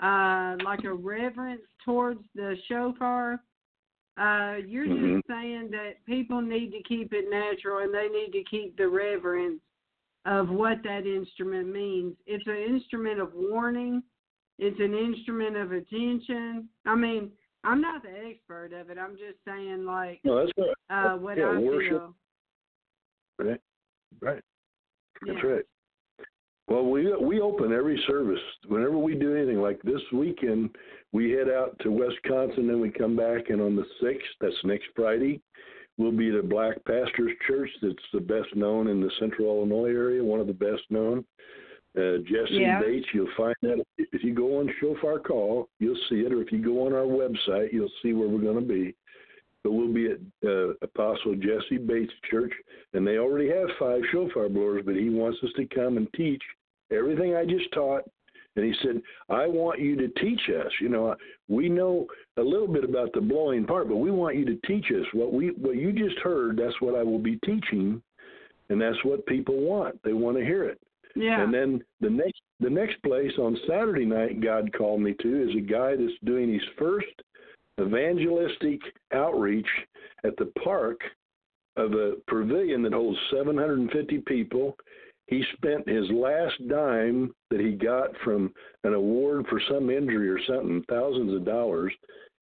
uh, like a reverence towards the shofar, uh, you're Mhm. just saying that people need to keep it natural and they need to keep the reverence of what that instrument means. It's an instrument of warning. It's an instrument of attention. I mean, I'm not the expert of it. I'm just saying, like, No, that's right. uh, what Yeah, I worship. feel. Right. Right. That's Yeah. right. Well, we we open every service whenever we do anything like this weekend. We head out to Wisconsin, then we come back, and on the sixth, that's next Friday, we'll be at Black Pastors Church that's the best known in the Central Illinois area, one of the best known. Uh, Jesse Yeah. Bates, you'll find that if you go on Shofar Call, you'll see it, or if you go on our website, you'll see where we're going to be. But we'll be at uh, Apostle Jesse Bates Church, and they already have five shofar blowers, but he wants us to come and teach everything I just taught. And he said, I want you to teach us. You know, we know a little bit about the blowing part, but we want you to teach us what we what you just heard. That's what I will be teaching, and that's what people want. They want to hear it. Yeah. And then the next the next place on Saturday night God called me to is a guy that's doing his first evangelistic outreach at the park of a pavilion that holds 750 people. He spent his last dime that he got from an award for some injury or something, thousands of dollars.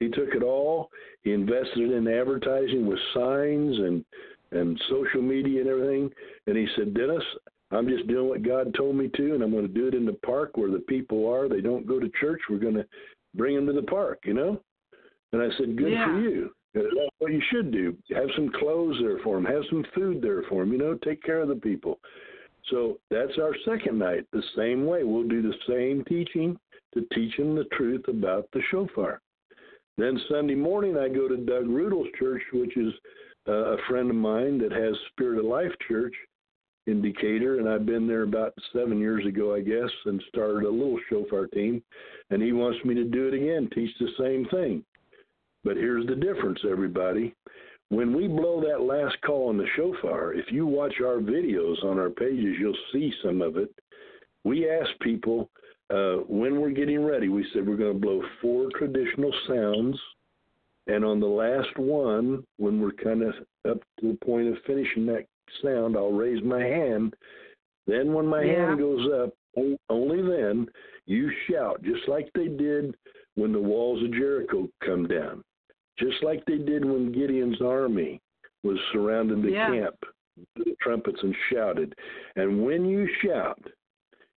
He took it all. He invested it in advertising with signs and and social media and everything. And he said, Dennis, I'm just doing what God told me to, and I'm going to do it in the park where the people are. They don't go to church. We're going to bring them to the park, you know? And I said, good Yeah. for you. That's what you should do. Have some clothes there for them. Have some food there for them. You know, take care of the people. So that's our second night. The same way, we'll do the same teaching to teach them the truth about the shofar. Then Sunday morning, I go to Doug Rudel's church, which is uh, a friend of mine that has Spirit of Life Church in Decatur, and I've been there about seven years ago, I guess, and started a little shofar team. And he wants me to do it again, teach the same thing. But here's the difference, everybody. When we blow that last call on the shofar, if you watch our videos on our pages, you'll see some of it. We ask people uh, when we're getting ready, we said we're going to blow four traditional sounds. And on the last one, when we're kind of up to the point of finishing that sound, I'll raise my hand. Then, when my Yeah. hand goes up, only then you shout, just like they did when the walls of Jericho come down, just like they did when Gideon's army was surrounded the Yeah. camp, the trumpets and shouted. And when you shout,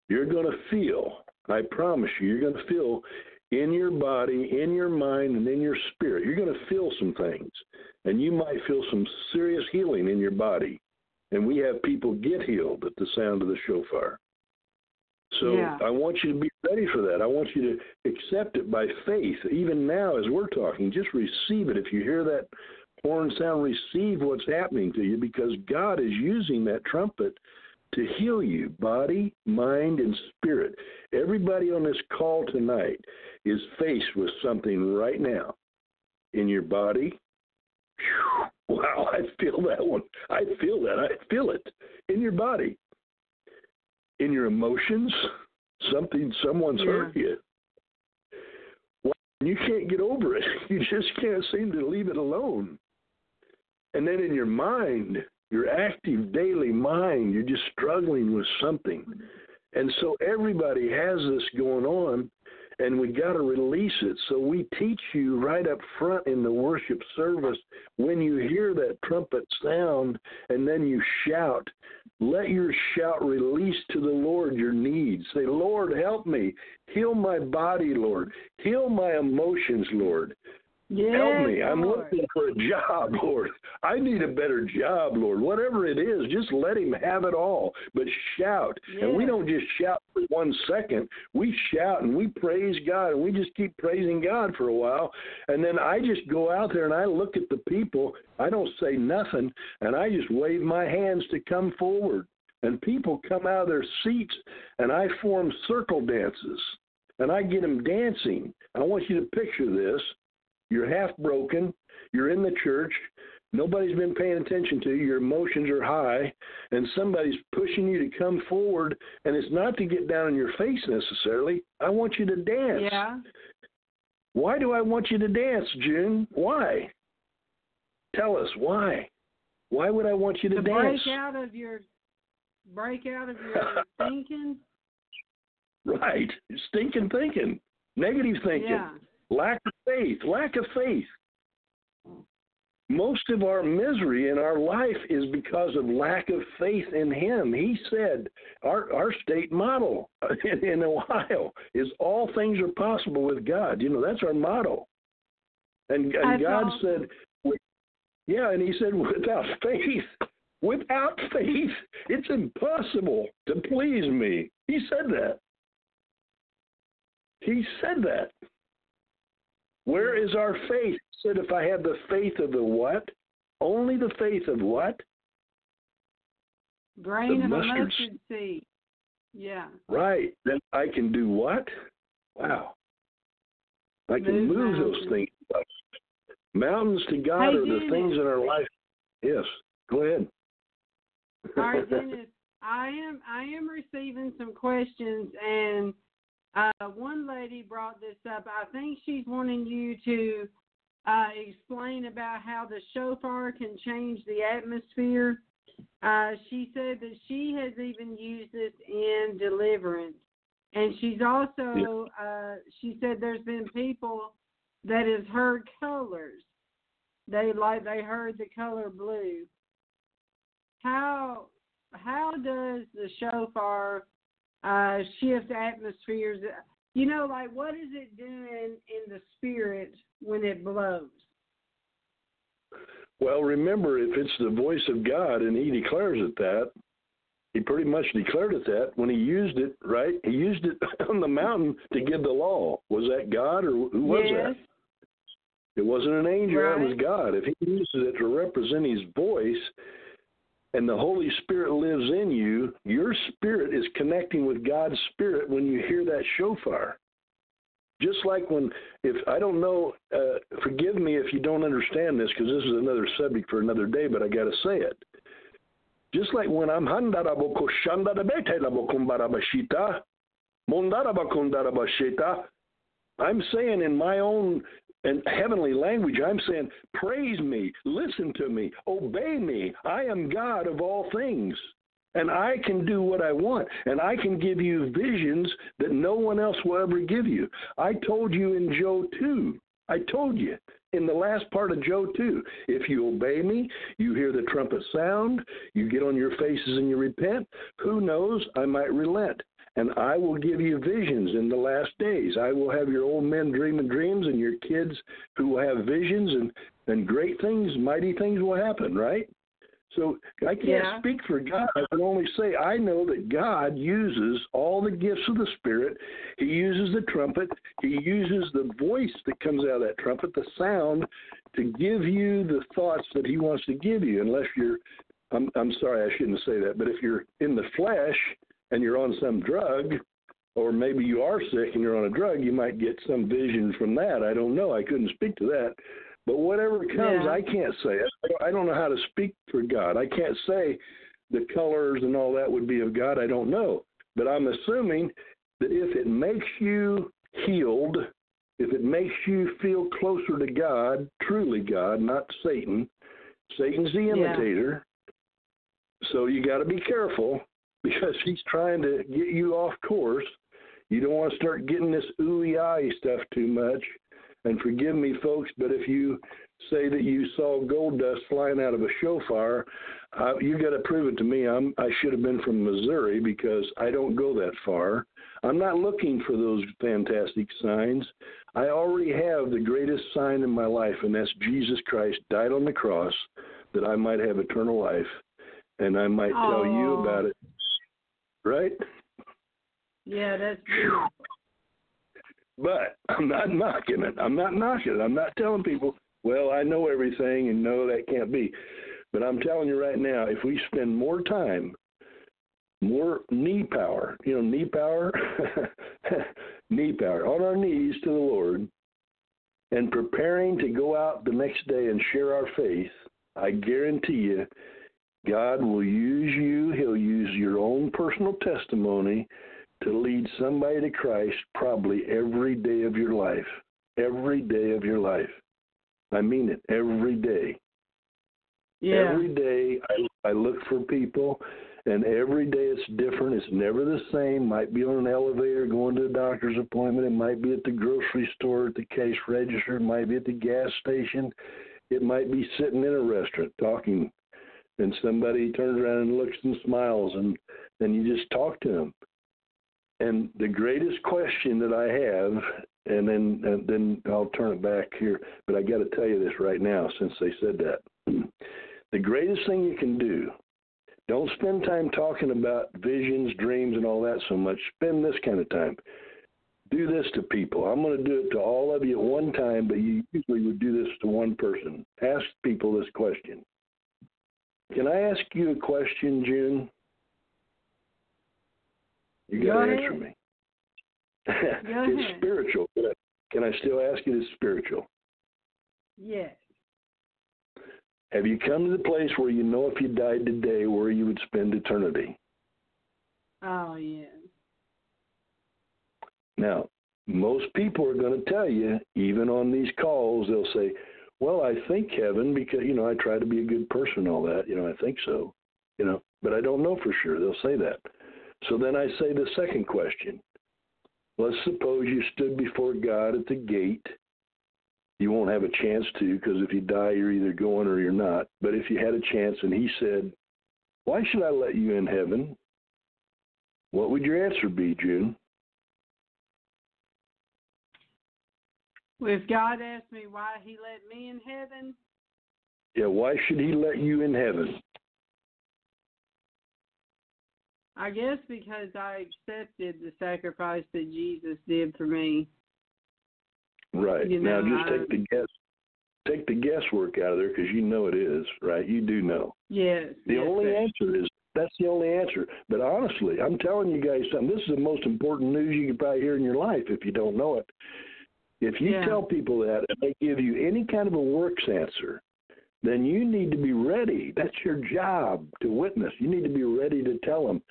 you're going to feel, I promise you, you're going to feel in your body, in your mind, and in your spirit, you're going to feel some things. And you might feel some serious healing in your body. And we have people get healed at the sound of the shofar. So Yeah. I want you to be ready for that. I want you to accept it by faith. Even now, as we're talking, just receive it. If you hear that horn sound, receive what's happening to you because God is using that trumpet to heal you, body, mind, and spirit. Everybody on this call tonight is faced with something right now in your body. Wow, I feel that one. I feel that. I feel it in your body, in your emotions. Something, someone's Yeah. hurt you. Well, you can't get over it. You just can't seem to leave it alone. And then in your mind, your active daily mind, you're just struggling with something. And so everybody has this going on. And we got to release it. So we teach you right up front in the worship service when you hear that trumpet sound and then you shout, let your shout release to the Lord your needs. Say, Lord, help me. Heal my body, Lord. Heal my emotions, Lord. Yes, Help me. I'm Lord. looking for a job, Lord. I need a better job, Lord. Whatever it is, just let him have it all. But shout. And we don't just shout for one second. We shout and we praise God and we just keep praising God for a while. And then I just go out there and I look at the people. I don't say nothing and I just wave my hands to come forward. And people come out of their seats and I form circle dances and I get them dancing. I want you to picture this. You're half broken. You're in the church. Nobody's been paying attention to you. Your emotions are high, and somebody's pushing you to come forward. And it's not to get down on your face necessarily. I want you to dance. Yeah. Why do I want you to dance, June? Why? Tell us why. Why would I want you to, To dance? break out of your break out of your thinking. Right. Stinking thinking. Negative thinking. Yeah. Lack of faith. Lack of faith. Most of our misery in our life is because of lack of faith in Him. He said, our, our state model in, in Ohio is all things are possible with God. You know, that's our motto. And, and God said, yeah, and He said, without faith, without faith, it's impossible to please me. He said that. He said that. Where is our faith? He said, if I have the faith of the what? Only the faith of what? Grain The of a mustard mustard seed. Yeah. Right. Then I can do what? Wow. I can Move move, those things. Mountains to God Hey, are the Dennis. things in our life. Yes. Go ahead. All right, Dennis. I am I am receiving some questions, and uh, one lady brought this up. I think she's wanting you to uh, explain about how the shofar can change the atmosphere. Uh, she said that she has even used this in deliverance, and she's also uh, she said there's been people that has heard colors. They like they heard the color blue. How how does the shofar uh, shift atmospheres? You know, like what is it doing in the spirit when it blows? Well, remember, if it's the voice of God and He declares it that, He pretty much declared it that when He used it, right? He used it on the mountain to give the law. Was that God or who was yes. that? It wasn't an angel, that was God. If He uses it to represent His voice and the Holy Spirit lives in you, your spirit is connecting with God's Spirit when you hear that shofar. Just like when, if I don't know, uh, forgive me if you don't understand this because this is another subject for another day, but I got to say it. Just like when I'm I'm saying in my own and heavenly language, I'm saying, praise me, listen to me, obey me. I am God of all things. And I can do what I want. And I can give you visions that no one else will ever give you. I told you in Joel 2. I told you in the last part of Joel 2. If you obey me, you hear the trumpet sound, you get on your faces and you repent, who knows, I might relent and I will give you visions in the last days. I will have your old men dreaming dreams and your kids who will have visions and, and great things, mighty things will happen, right? So I can't Yeah. speak for God. I can only say I know that God uses all the gifts of the Spirit. He uses the trumpet. He uses the voice that comes out of that trumpet, the sound, to give you the thoughts that He wants to give you. Unless you're, I'm, I'm sorry, I shouldn't say that, but if you're in the flesh and you're on some drug, or maybe you are sick and you're on a drug, you might get some vision from that. I don't know. I couldn't speak to that. But whatever comes, Yeah. I can't say it. I don't- know how to speak for God. I can't say the colors and all that would be of God. I don't know. But I'm assuming that if it makes you healed, if it makes you feel closer to God, truly God, not Satan, Satan's the Yeah. imitator. So you got to be careful because he's trying to get you off course. You don't want to start getting this ooey stuff too much. And forgive me, folks, but if you say that you saw gold dust flying out of a shofar, uh, you got to prove it to me. I'm I should have been from Missouri because I don't go that far. I'm not looking for those fantastic signs. I already have the greatest sign in my life, and that's Jesus Christ died on the cross that I might have eternal life, and I might Aww. tell you about it. Right? Yeah, that's beautiful. But I'm not knocking it. I'm not knocking it. I'm not telling people, well, I know everything and no, that can't be. But I'm telling you right now, if we spend more time, more knee power, you know, knee power, knee power, on our knees to the Lord, and preparing to go out the next day and share our faith, I guarantee you, God will use you. He'll use your own personal testimony to lead somebody to Christ probably every day of your life. Every day of your life. I mean it, every day. Yeah. Every day I, I look for people, and every day it's different. It's never the same. Might be on an elevator going to a doctor's appointment. It might be at the grocery store, at the cash register. It might be at the gas station. It might be sitting in a restaurant talking, and somebody turns around and looks and smiles, and then you just talk to them. And the greatest question that I have, and then and then I'll turn it back here, but I got to tell you this right now since they said that. the greatest thing you can do, don't spend time talking about visions, dreams, and all that so much. Spend this kind of time. Do this to people. I'm going to do it to all of you at one time, but you usually would do this to one person. Ask people this question. Can I ask you a question, June? You got to answer me. It's spiritual. Can I- Can I still ask you? It's spiritual. Yes. Have you come to the place where you know if you died today, where you would spend eternity? Oh, yes. Now, most people are going to tell you, even on these calls, they'll say, "Well, I think heaven because you know I try to be a good person, all that. You know, I think so. You know, but I don't know for sure." They'll say that. So then I say the second question. Let's suppose you stood before God at the gate. You won't have a chance to because if you die, you're either going or you're not. But if you had a chance and He said, Why should I let you in heaven? What would your answer be, June? Well, if God asked me why He let me in heaven, Yeah, why should He let you in heaven? I guess because I accepted the sacrifice that Jesus did for me. Right. You now, just I- take the guess. Take the guesswork out of there because you know it is right. You do know. Yes. The yes, only sir. answer is that's the only answer. But honestly, I'm telling you guys something. This is the most important news you could probably hear in your life if you don't know it. If you Yeah. tell people that and they give you any kind of a works answer, then you need to be ready. That's your job to witness. You need to be ready to tell them.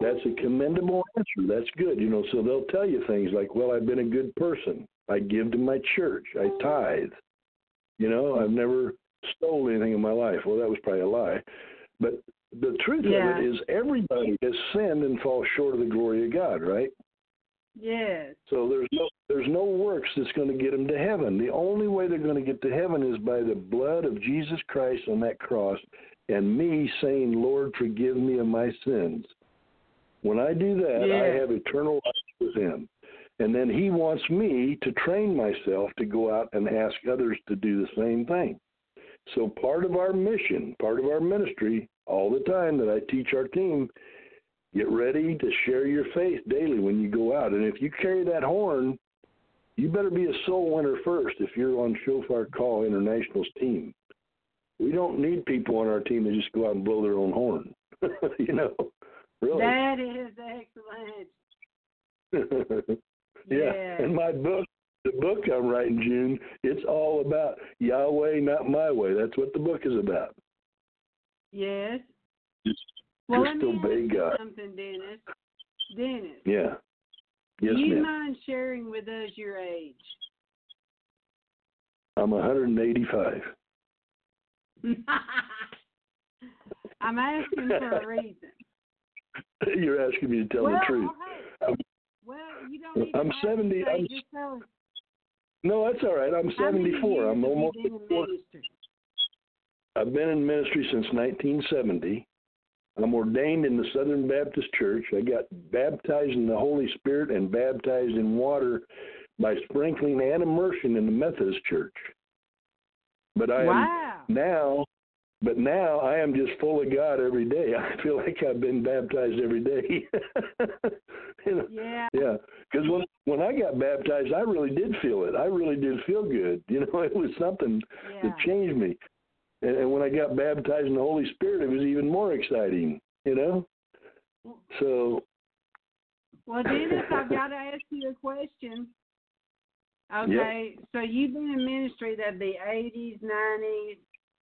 That's a commendable answer. That's good. You know, so they'll tell you things like, "Well, I've been a good person. I give to my church. I mm-hmm. tithe. You know, I've never stole anything in my life." Well, that was probably a lie. But the truth Yeah. of it is everybody has sinned and falls short of the glory of God, right? Yes. So there's no there's no works that's going to get them to heaven. The only way they're going to get to heaven is by the blood of Jesus Christ on that cross and me saying, "Lord, forgive me of my sins." When I do that, I have eternal life with him. And then he wants me to train myself to go out and ask others to do the same thing. So part of our mission, part of our ministry, all the time that I teach our team, get ready to share your faith daily when you go out. And if you carry that horn, you better be a soul winner first if you're on Shofar Call International's team. We don't need people on our team to just go out and blow their own horn. you know, really. That is excellent. yeah. Yes. And my book, the book I'm writing, June, it's all about Yahweh, not my way. That's what the book is about. Yes. Just, Well, just let me obey ask something, Dennis. Dennis, Yeah. Yes, do you ma'am. mind sharing with us your age? I'm 185. I'm asking for a reason. You're asking me to tell well, the truth. hey, well, you don't even I'm to 70 say, I'm- us No, that's all right. I'm how 74. I'm almost. been in 54. ministry? I've been in ministry since 1970. I'm ordained in the Southern Baptist Church. I got baptized in the Holy Spirit and baptized in water by sprinkling and immersion in the Methodist Church. But I am now, but now I am just full of God every day. I feel like I've been baptized every day. you know? Yeah. Yeah, because when when I got baptized, I really did feel it. I really did feel good. You know, it was something Yeah. that changed me. And, and when I got baptized in the Holy Spirit, it was even more exciting. You know, so Well, Dennis, I've got to ask you a question. Okay, so you've been in ministry that the 80s, 90s,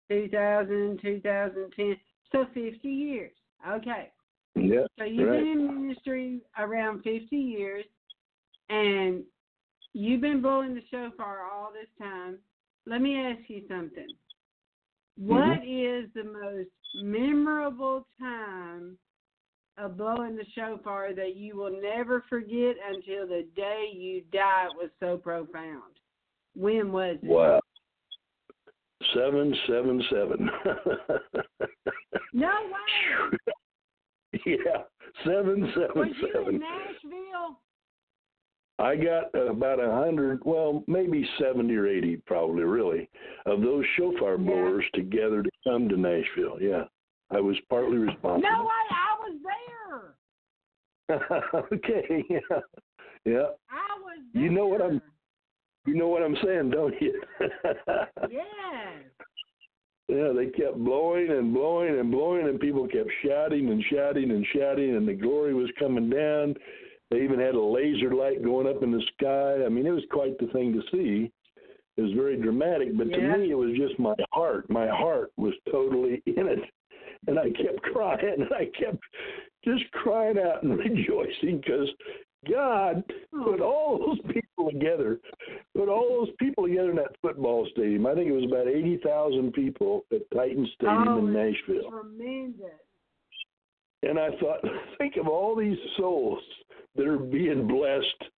2000, 2010, so 50 years. Okay, yeah, so you've Right. been in ministry around 50 years, and you've been blowing the shofar all this time. Let me ask you something. Mm-hmm. What is the most memorable time of blowing the shofar that you will never forget until the day you die? It was so profound. When was it? wow, seven seven seven. No way. yeah, seven seven seven. Was seven you in. Nashville? I got about a hundred, well, maybe seventy or eighty, probably, really, of those shofar Yeah. blowers together to come to Nashville. Yeah, I was partly responsible. No way. I was there. okay, yeah, yeah. I was there. You know what I'm- You know what I'm saying, don't you? yeah. yeah, they kept blowing and blowing and blowing, and people kept shouting and shouting and shouting, and the glory was coming down. They even had a laser light going up in the sky. I mean, it was quite the thing to see. It was very dramatic, but to me, it was just my heart. My heart was totally in it, and I kept crying, and I kept just crying out and rejoicing because God put all those people together, put all those people together in that football stadium. I think it was about eighty thousand people at Titan Stadium Oh, in Nashville. Tremendous. And I thought, think of all these souls that are being blessed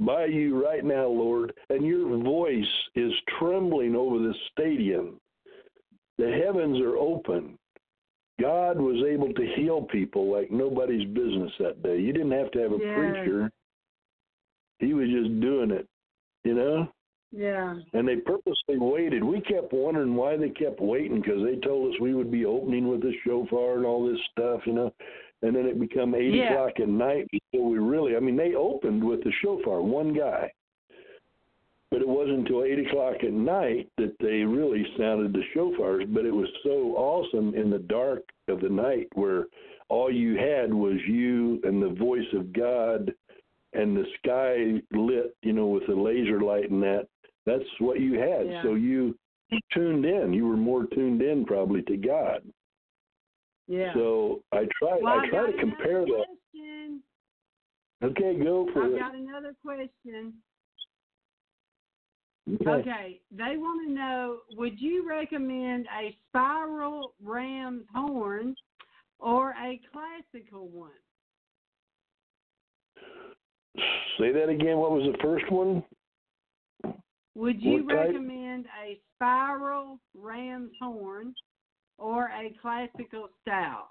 by you right now, Lord, and your voice is trembling over this stadium. The heavens are open. God was able to heal people like nobody's business that day. You didn't have to have a Yes. preacher. He was just doing it, you know? Yeah. And they purposely waited. We kept wondering why they kept waiting because they told us we would be opening with the shofar and all this stuff, you know. And then it become eight Yeah. o'clock at night before we really. I mean, they opened with the shofar, one guy. But it wasn't until eight o'clock at night that they really sounded the shofars. But it was so awesome in the dark of the night where all you had was you and the voice of God and the sky lit, you know, with the laser light and that. That's what you had. Yeah. So you tuned in. You were more tuned in probably to God. Yeah. So I try well, I try got to compare that. question. Okay, go for it. I've it. got another question. Okay. Okay, they want to know: Would you recommend a spiral ram's horn or a classical one? Say that again. What was the first one? Would you What type? recommend a spiral ram's horn or a classical style?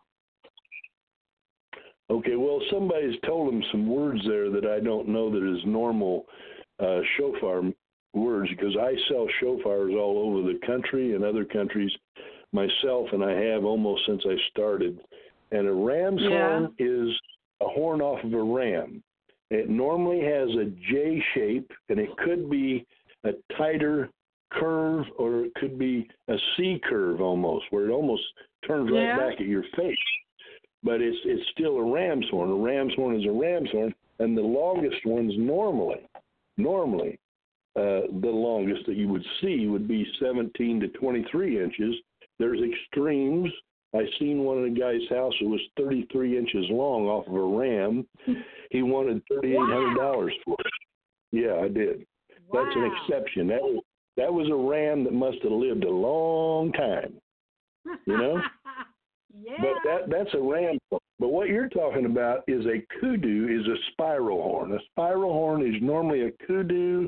Okay, well, somebody's told him some words there that I don't know that is normal uh, shofar words because I sell shofars all over the country and other countries myself, and I have almost since I started. And a ram's Yeah. horn is a horn off of a ram. It normally has a J shape, and it could be a tighter curve or it could be a C curve almost, where it almost turns right Yeah. back at your face but it's it's still a ram's horn. A ram's horn is a ram's horn, and the longest ones normally, normally, uh, the longest that you would see would be 17 to 23 inches. There's extremes. I seen one in a guy's house that was 33 inches long off of a ram. He wanted $3,800 for it. Yeah, I did. That's an exception. That was that was a ram that must have lived a long time. You know? Yeah. But that that's a ram. But what you're talking about is a kudu is a spiral horn. A spiral horn is normally a kudu.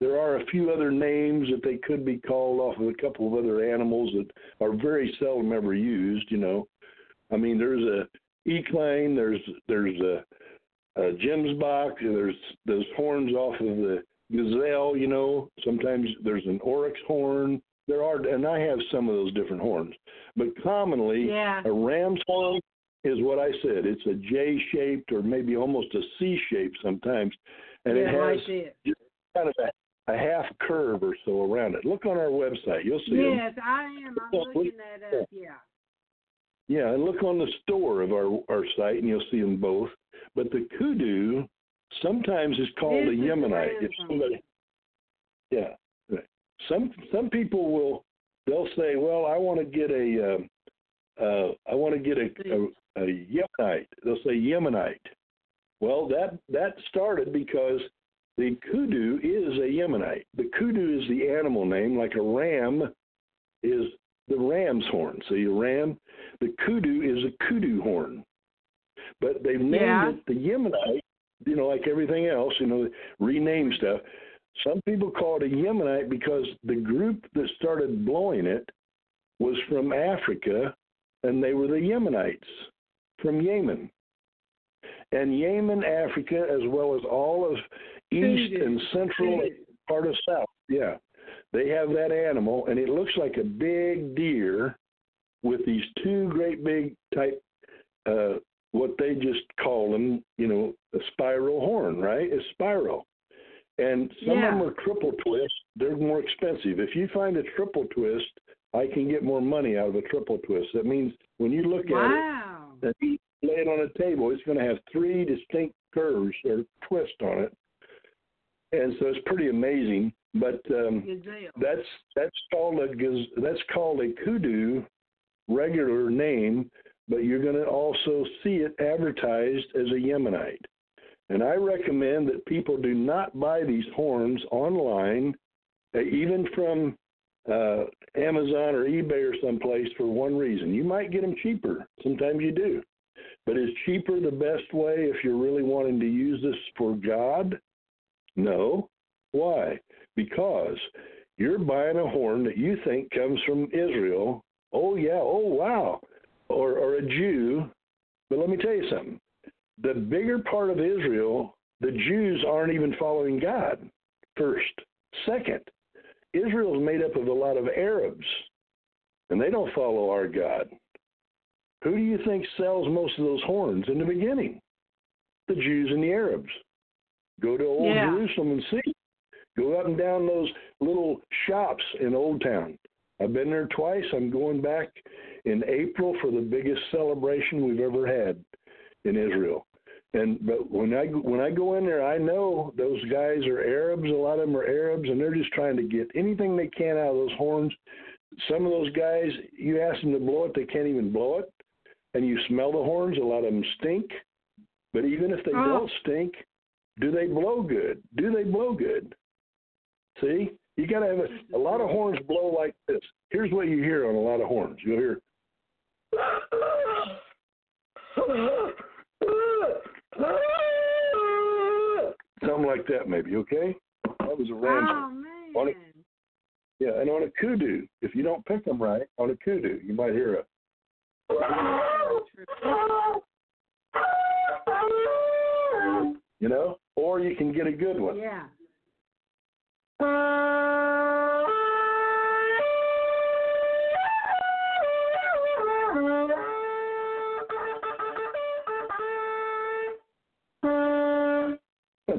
There are a few other names that they could be called off of a couple of other animals that are very seldom ever used. You know, I mean, there's a equine, there's there's a, a gemsbok, there's those horns off of the gazelle. You know, sometimes there's an oryx horn. There are, and I have some of those different horns. But commonly, Yeah. a ram's horn is what I said. It's a J-shaped or maybe almost a C-shape sometimes, and yeah, it has kind of a, a half curve or so around it. Look on our website; you'll see them. Yes, I am. I'm Well, looking that up. Yeah. Yeah, and look on the store of our our site, and you'll see them both. But the kudu sometimes it's called This a Yemenite. If somebody, yeah, right. some some people will they'll say, well, I want to get a um, uh, I want to get a, a a Yemenite. They'll say Yemenite. Well, that that started because the kudu is a Yemenite. The kudu is the animal name, like a ram is the ram's horn. So you ram. The kudu is a kudu horn. But they've named Yeah. it the Yemenite, you know, like everything else, you know, rename stuff. Some people call it a Yemenite because the group that started blowing it was from Africa, and they were the Yemenites from Yemen. And Yemen, Africa, as well as all of East and Central part of South, yeah, they have that animal, and it looks like a big deer with these two great big type, uh, what they just call them, you know, a spiral horn, right? A spiral. And some of them are triple twist. They're more expensive. If you find a triple twist, I can get more money out of a triple twist. That means when you look at it and you lay it on a table, it's going to have three distinct curves or twists on it. And so it's pretty amazing. But um, that's that's called a that's called a kudu regular name, but you're going to also see it advertised as a Yemenite. And I recommend that people do not buy these horns online, uh, even from uh, Amazon or eBay or someplace, for one reason. You might get them cheaper. Sometimes you do. But is cheaper the best way if you're really wanting to use this for God? No. Why? Because you're buying a horn that you think comes from Israel. Oh yeah, oh wow. Or or a Jew. But let me tell you something. The bigger part of Israel, the Jews aren't even following God. First. Second, Israel is made up of a lot of Arabs, and they don't follow our God. Who do you think sells most of those horns in the beginning? The Jews and the Arabs. Go to old Yeah. Jerusalem and see. Go up and down those little shops in Old Town. I've been there twice. I'm going back in April for the biggest celebration we've ever had in Israel. And but when I when I go in there, I know those guys are Arabs. A lot of them are Arabs, and they're just trying to get anything they can out of those horns. Some of those guys, you ask them to blow it, they can't even blow it. And you smell the horns. A lot of them stink. But even if they Oh. don't stink, do they blow good? Do they blow good? See, you got to have a, a lot of horns blow like this. Here's what you hear on a lot of horns. You'll hear. Something like that, maybe. Okay, that was a ram's. Oh man. it- Yeah, and on a kudu, if you don't pick them right, on a kudu, you might hear a. You know, or you can get a good one. Yeah.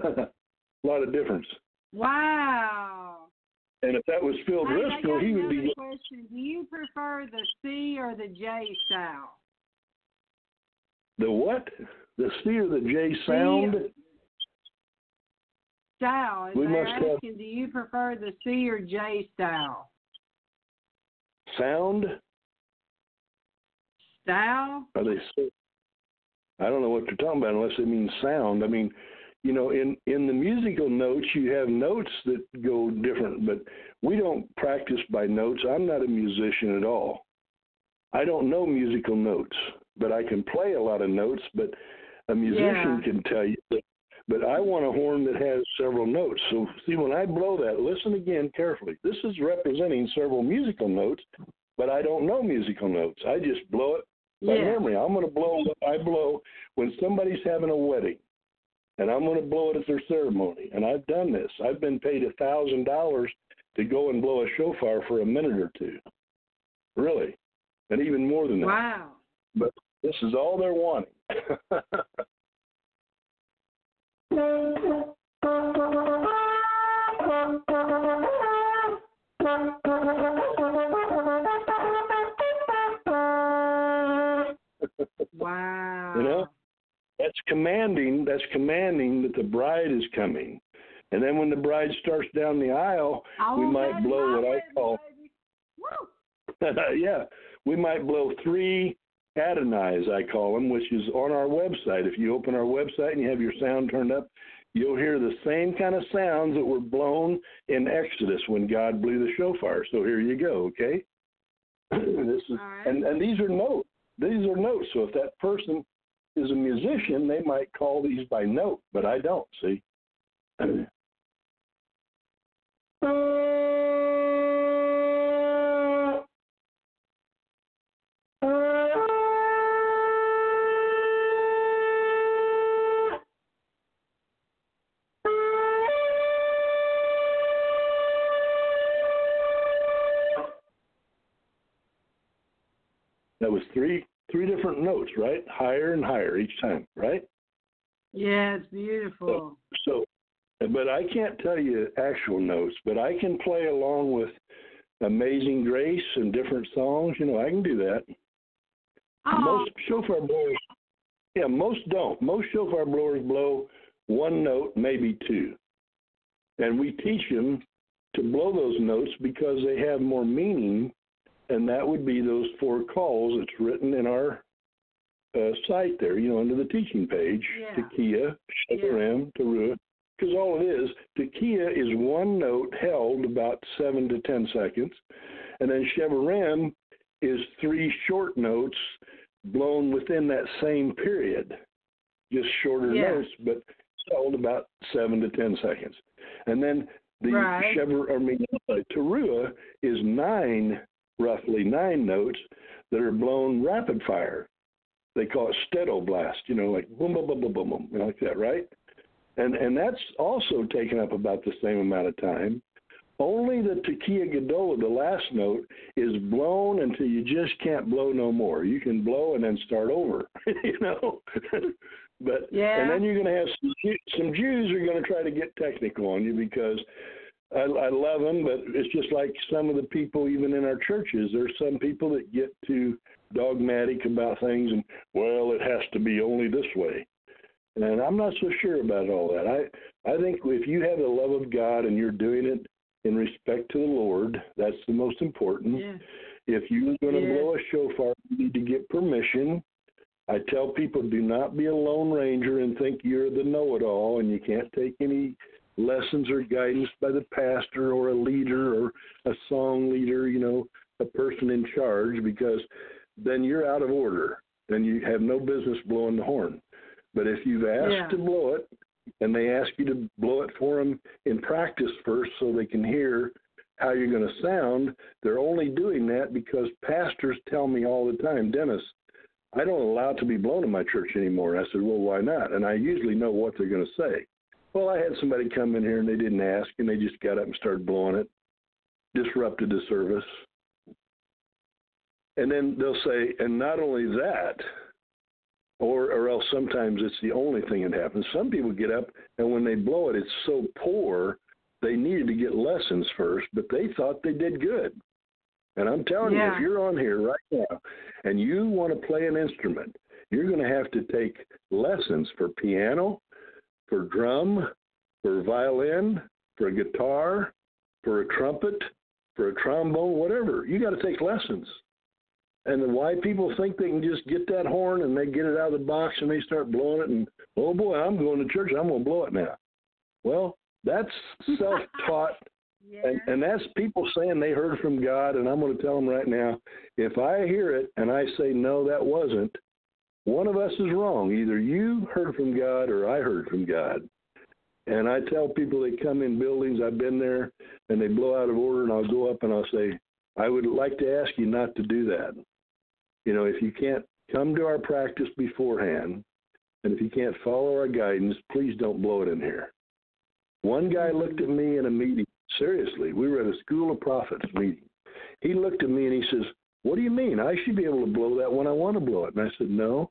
A lot of difference. Wow. And if that was Phil Hey, I got he would be. question. Do you prefer the C or the J sound? The what? The C or the J sound? Style. Is We must have- do you prefer the C or J style? Sound? Style? Are they? I don't know what they're talking about unless they mean sound. I mean, you know, in in the musical notes, you have notes that go different, but we don't practice by notes. I'm not a musician at all. I don't know musical notes, but I can play a lot of notes. But a musician Yeah. can tell you that. But I want a horn that has several notes. So see, when I blow that, listen again carefully. This is representing several musical notes, but I don't know musical notes. I just blow it by Yeah. memory. I'm going to blow what I blow when somebody's having a wedding, and I'm going to blow it at their ceremony. And I've done this. I've been paid a thousand dollars to go and blow a shofar for a minute or two. Really, and even more than that. Wow. But this is all they're wanting. Wow. You know? That's commanding. That's commanding that the bride is coming. And then when the bride starts down the aisle, I we might blow what I call- yeah, we might blow three Adonais, I call them, which is on our website. If you open our website and you have your sound turned up, you'll hear the same kind of sounds that were blown in Exodus when God blew the shofar. So here you go, okay? this is right. and and these are notes. These are notes. So if that person is a musician, they might call these by note, but I don't. See. That was three three different notes, right? Higher and higher each time, right? Yeah, it's beautiful. So, but I can't tell you actual notes, but I can play along with Amazing Grace and different songs. You know, I can do that. Oh, Most shofar blowers, yeah, most don't. Most shofar blowers blow one note, maybe two. And we teach them to blow those notes because they have more meaning, and that would be those four calls that's written in our uh, site there, you know, under the teaching page. Yeah. Tekiah, Shevarim, Teruah. Because all it is, Tekiah is one note held about seven to ten seconds, and then Shevarim is three short notes blown within that same period, just shorter Yeah. notes, but held about seven to ten seconds. And then the Right. Shever, I mean, uh, Teruah is nine, roughly nine notes that are blown rapid fire. They call it stedo blast, you know, like boom, boom, boom, boom, boom, boom, you know, like that, right? And and that's also taken up about the same amount of time. Only the Tekiah Gadola, the last note, is blown until you just can't blow no more. You can blow and then start over, you know. but Yeah. and then you're going to have some, some Jews are going to try to get technical on you because I, I love them, but it's just like some of the people even in our churches. There's some people that get too dogmatic about things and well, it has to be only this way. And I'm not so sure about all that. I I think if you have the love of God and you're doing it in respect to the Lord, that's the most important. yeah. If you're going to Yeah. blow a shofar, you need to get permission. I tell people do not be a lone ranger and think you're the know it all and you can't take any lessons or guidance by the pastor or a leader or a song leader, you know, a person in charge, because then you're out of order and you have no business blowing the horn. But if you've asked Yeah. to blow it and they ask you to blow it for them in practice first so they can hear how you're going to sound, they're only doing that because pastors tell me all the time, Dennis, I don't allow it to be blown in my church anymore. I said, well, why not? And I usually know what they're going to say. Well, I had somebody come in here and they didn't ask and they just got up and started blowing it, disrupted the service. And then they'll say, and not only that, or or else sometimes it's the only thing that happens. Some people get up and when they blow it, it's so poor they needed to get lessons first, but they thought they did good. And I'm telling you, if you're on here right now and you want to play an instrument, you're going to have to take lessons for piano, for drum, for violin, for a guitar, for a trumpet, for a trombone, whatever. You got to take lessons. And then why people think they can just get that horn and they get it out of the box and they start blowing it and oh boy, I'm going to church, I'm going to blow it now. Well, that's self-taught Yeah. And, and that's people saying they heard from God, and I'm going to tell them right now if I hear it and I say, no, that wasn't, one of us is wrong. Either you heard from God or I heard from God. And I tell people they come in buildings, I've been there, and they blow out of order, and I'll go up and I'll say, I would like to ask you not to do that. You know, if you can't come to our practice beforehand, and if you can't follow our guidance, please don't blow it in here. One guy looked at me in a meeting, seriously, we were at a School of Prophets meeting. He looked at me and he says, What do you mean? I should be able to blow that when I want to blow it. And I said, No,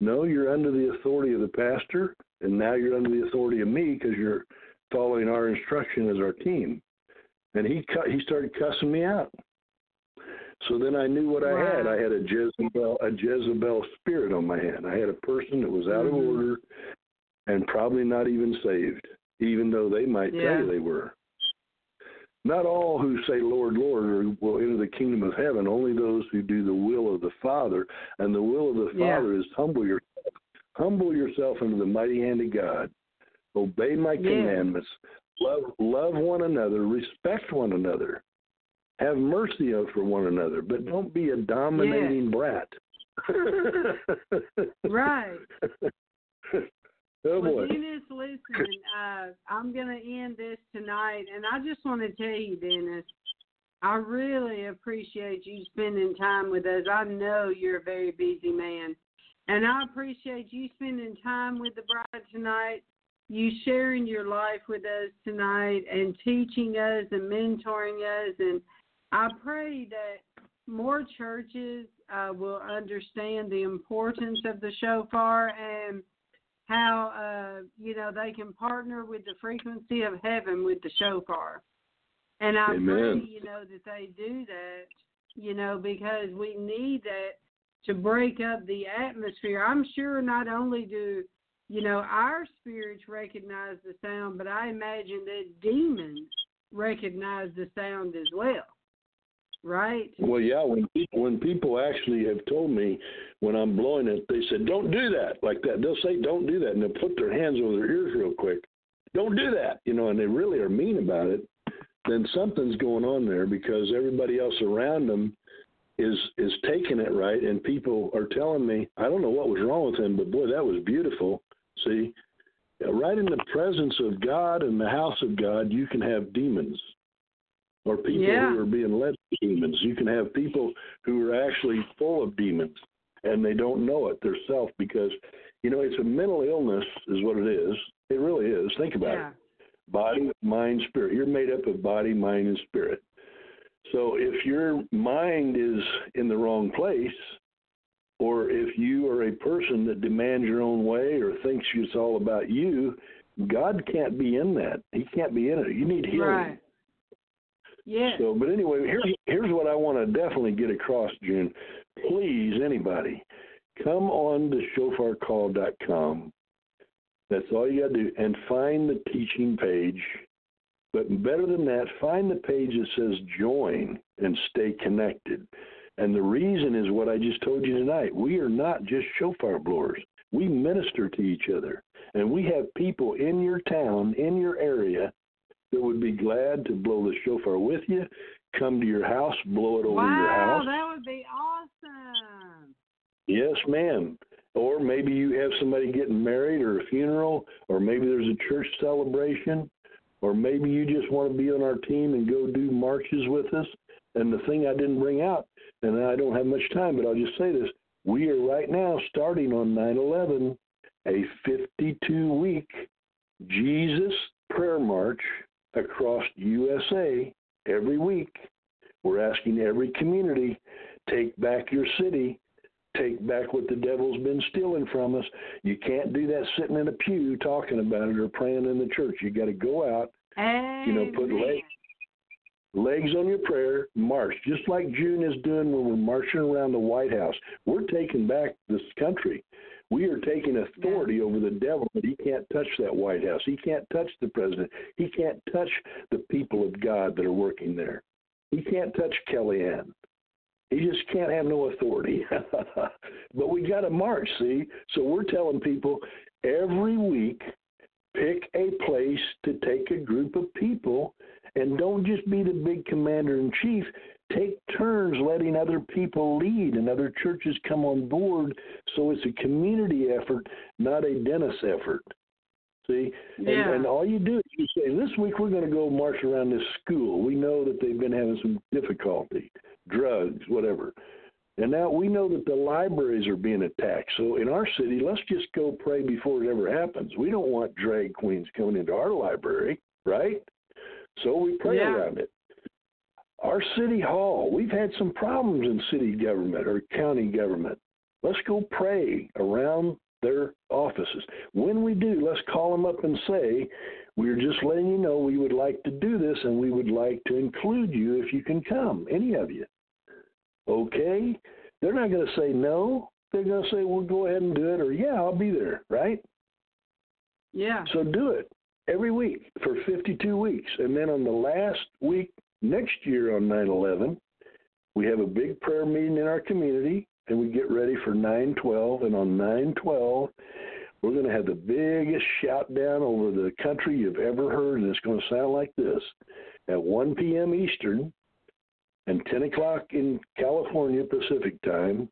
no, you're under the authority of the pastor, and now you're under the authority of me because you're following our instruction as our team. And he cut, he started cussing me out. So then I knew what Wow. I had. I had a Jezebel a Jezebel spirit on my hand. I had a person that was out of Mhm. order and probably not even saved, even though they might Yeah. tell you they were. Not all who say Lord, Lord will enter the kingdom of heaven. Only those who do the will of the Father. And the will of the Yeah. Father is humble yourself. Humble yourself under the mighty hand of God. Obey my Yeah. commandments. Love love one another. Respect one another. Have mercy for one another, but don't be a dominating brat. Right. Oh Well. Dennis, listen, uh, I'm going to end this tonight, and I just want to tell you, Dennis, I really appreciate you spending time with us. I know you're a very busy man, and I appreciate you spending time with the bride tonight, you sharing your life with us tonight, and teaching us and mentoring us. And I pray that more churches uh, will understand the importance of the shofar and how uh you know they can partner with the frequency of heaven with the shofar. And I Amen. pray, you know, that they do that, you know, because we need that to break up the atmosphere. I'm sure not only do, you know, our spirits recognize the sound, but I imagine that demons recognize the sound as well. Right? Well, yeah. When people, when people actually have told me when I'm blowing it, they said, "Don't do that," like that. They'll say, "Don't do that," and they'll put their hands over their ears real quick. Don't do that, you know, and they really are mean about it. Then something's going on there because everybody else around them is is taking it right, and people are telling me, "I don't know what was wrong with him, but boy, that was beautiful." See, uh, right in the presence of God and the house of God, you can have demons or people Yeah. who are being led demons. You can have people who are actually full of demons and they don't know it themselves because, you know, it's a mental illness, is what it is. It really is. Think about yeah. it body, mind, spirit. You're made up of body, mind, and spirit. So if your mind is in the wrong place, or if you are a person that demands your own way or thinks it's all about you, God can't be in that. He can't be in it. You need healing. Right. Yeah. So, but anyway, here's here's what I want to definitely get across, June. Please, anybody, come on to shofarcall.com. That's all you got to do, and find the teaching page. But better than that, find the page that says join and stay connected. And the reason is what I just told you tonight. We are not just shofar blowers. We minister to each other. And we have people in your town, in your area, that would be glad to blow the shofar with you, come to your house, blow it over your house. Wow, that would be awesome. Yes, ma'am. Or maybe you have somebody getting married or a funeral, or maybe there's a church celebration, or maybe you just want to be on our team and go do marches with us. And the thing I didn't bring out, and I don't have much time, but I'll just say this we are right now starting on 9 11 a 52 week Jesus prayer march across USA every week. We're asking every community take back your city, take back what the devil's been stealing from us. You can't do that sitting in a pew talking about it or praying in the church. You got to go out, Amen. you know, put legs legs on your prayer, march, just like June is doing when we're marching around the White House. We're taking back this country. We are taking authority over the devil, but he can't touch that White House. He can't touch the president. He can't touch the people of God that are working there. He can't touch Kellyanne. He just can't have no authority. but we got to march, see? So we're telling people every week pick a place to take a group of people and and don't just be the big commander in chief. Take turns letting other people lead and other churches come on board so it's a community effort, not a Dennis effort. See? And, and all you do is you say, this week we're going to go march around this school. We know that they've been having some difficulty, drugs, whatever. And now we know that the libraries are being attacked. So in our city, let's just go pray before it ever happens. We don't want drag queens coming into our library, right? So we pray Yeah. around it. Our city hall, we've had some problems in city government or county government. Let's go pray around their offices. When we do, let's call them up and say, we're just letting you know we would like to do this and we would like to include you if you can come, any of you. Okay? They're not going to say no. They're going to say, well, go ahead and do it, or yeah, I'll be there, right? Yeah. So do it every week for 52 weeks. And then on the last week next year on 9 11, we have a big prayer meeting in our community and we get ready for 9 12. And on 9 12, we're going to have the biggest shout down over the country you've ever heard. And it's going to sound like this at 1 p.m. Eastern and 10 o'clock in California Pacific time,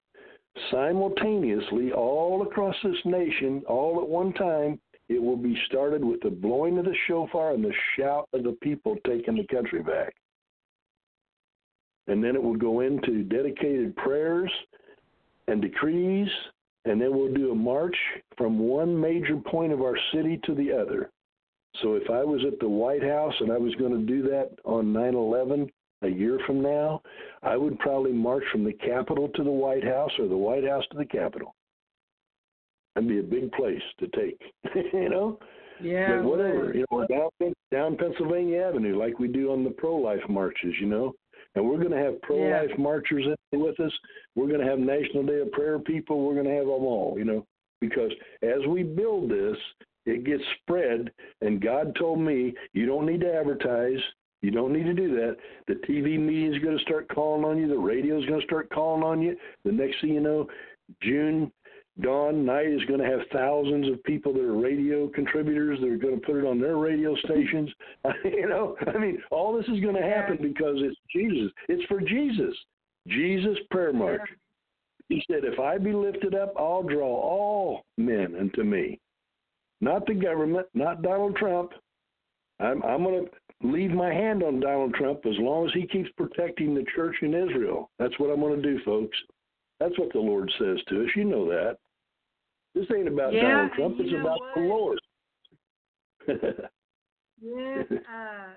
simultaneously all across this nation, all at one time, it will be started with the blowing of the shofar and the shout of the people taking the country back. And then it will go into dedicated prayers and decrees, and then we'll do a march from one major point of our city to the other. So if I was at the White House and I was going to do that on 9 11 a year from now, I would probably march from the Capitol to the White House or the White House to the Capitol. That'd be a big place to take, you know? Yeah. but whatever, you know, down down Pennsylvania Avenue, like we do on the pro-life marches, you know. And we're going to have pro-life marchers in with us. We're going to have National Day of Prayer people. We're going to have them all, you know, because as we build this, it gets spread. And God told me, you don't need to advertise. You don't need to do that. The TV media is going to start calling on you. The radio is going to start calling on you. The next thing you know, June Dawn Knight is going to have thousands of people that are radio contributors. that are going to put it on their radio stations. you know, I mean, all this is going to happen because it's Jesus. It's for Jesus. Jesus prayer march. He said, "If I be lifted up, I'll draw all men unto me." Not the government, not Donald Trump. I'm, I'm going to leave my hand on Donald Trump as long as he keeps protecting the church in Israel. That's what I'm going to do, folks. That's what the Lord says to us. You know that. This ain't about Yeah, Donald Trump. It's about the what? Lord. Yes, uh,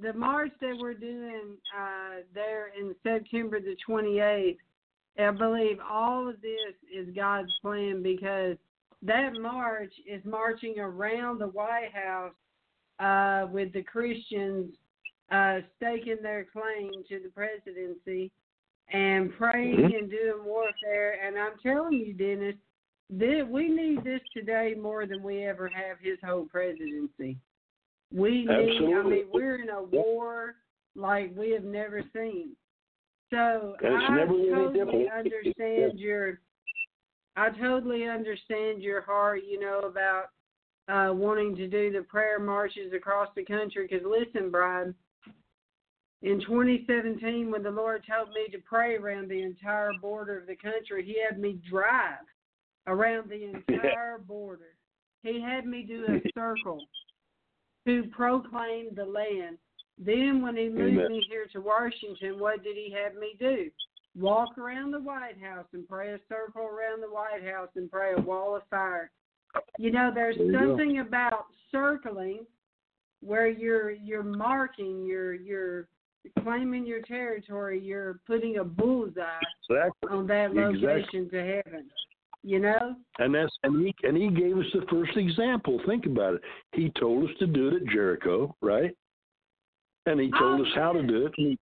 the march that we're doing uh, there in September the 28th, I believe all of this is God's plan because that march is marching around the White House uh, with the Christians uh, staking their claim to the presidency and praying Mhm. and doing warfare. And I'm telling you, Dennis, that we need this today more than we ever have his whole presidency. We need, I mean, we're in a war like we have never seen. So it's I never really totally understand your, I totally understand your heart, you know, about uh, wanting to do the prayer marches across the country. Because listen, Brian, in 2017, when the Lord told me to pray around the entire border of the country, He had me drive around the entire border. He had me do a circle to proclaim the land. Then, when He moved Amen. me here to Washington, what did He have me do? Walk around the White House and pray a circle around the White House and pray a wall of fire. You know, there's There you go. something about circling where you're you're marking, you're you're claiming your territory, you're putting a bullseye Exactly. on that Exactly. location to heaven. You know? And that's and he and he gave us the first example. Think about it. He told us to do it at Jericho, right? And he told Oh, us how to do it. He-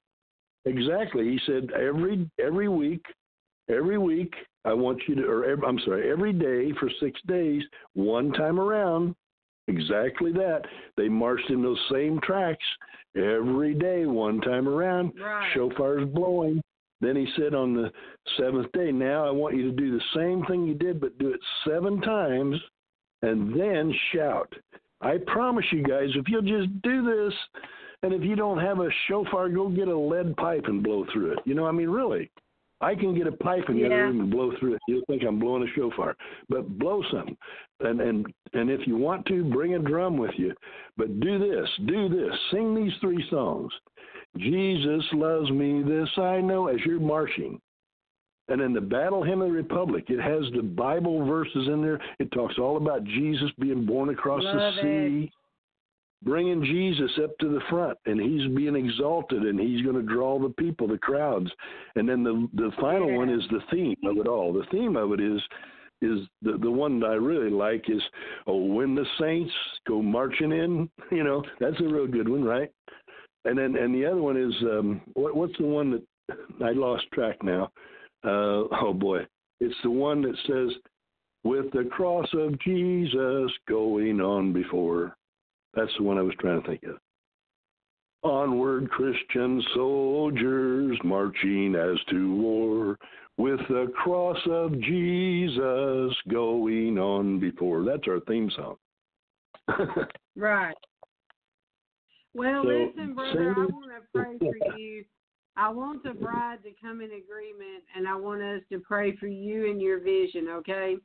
exactly. He said every every week, every week I want you to, or ev I'm sorry, every day for six days, one time around. Exactly that. They marched in those same tracks every day, one time around. Right. Shofar's blowing. Then he said on the seventh day, now I want you to do the same thing you did, but do it seven times and then shout. I promise you guys, if you'll just do this, and if you don't have a shofar, go get a lead pipe and blow through it. You know, I mean, really. I can get a pipe in the other room and blow through it. You'll think I'm blowing a shofar, but blow something. And and and if you want to, bring a drum with you. But do this, do this. Sing these three songs. Jesus loves me, this I know. As you're marching, and in the Battle Hymn of the Republic, it has the Bible verses in there. It talks all about Jesus being born across Love the it. Bringing Jesus up to the front, and he's being exalted, and he's going to draw the people, the crowds. And then the the final one is the theme of it all. The theme of it is is the the one that I really like is oh when the saints go marching in, you know that's a real good one, right? And then and the other one is um what what's the one that I lost track now? Uh, oh boy, it's the one that says with the cross of Jesus going on before. That's the one I was trying to think of. Onward, Christian soldiers marching as to war, with the cross of Jesus going on before. That's our theme song. Right. Well, So, listen, brother, I want to pray for you. I want the bride to come in agreement, and I want us to pray for you and your vision, okay?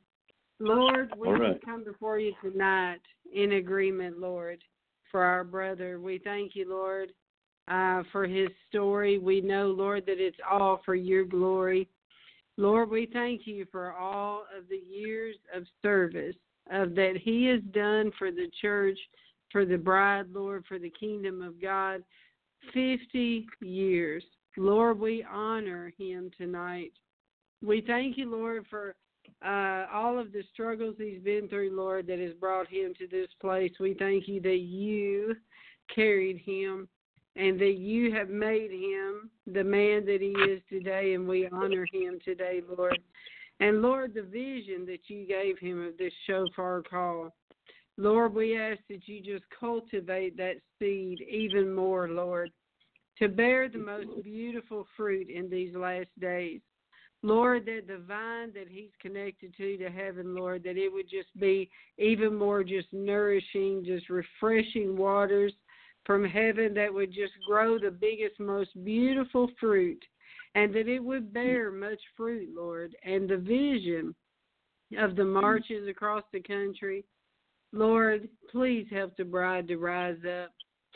Lord, we right. come before you tonight in agreement, Lord, for our brother. We thank you, Lord, uh, for his story. We know, Lord, that it's all for your glory. Lord, we thank you for all of the years of service of that he has done for the church, for the bride, Lord, for the kingdom of God. 50 years. Lord, we honor him tonight. We thank you, Lord, for uh, all of the struggles he's been through, Lord, that has brought him to this place. We thank you that you carried him and that you have made him the man that he is today, and we honor him today, Lord. And Lord, the vision that you gave him of this shofar call, Lord, we ask that you just cultivate that seed even more, Lord, to bear the most beautiful fruit in these last days. Lord, that the vine that he's connected to to heaven, Lord, that it would just be even more just nourishing, just refreshing waters from heaven that would just grow the biggest, most beautiful fruit, and that it would bear much fruit, Lord. And the vision of the marches across the country, Lord, please help the bride to rise up.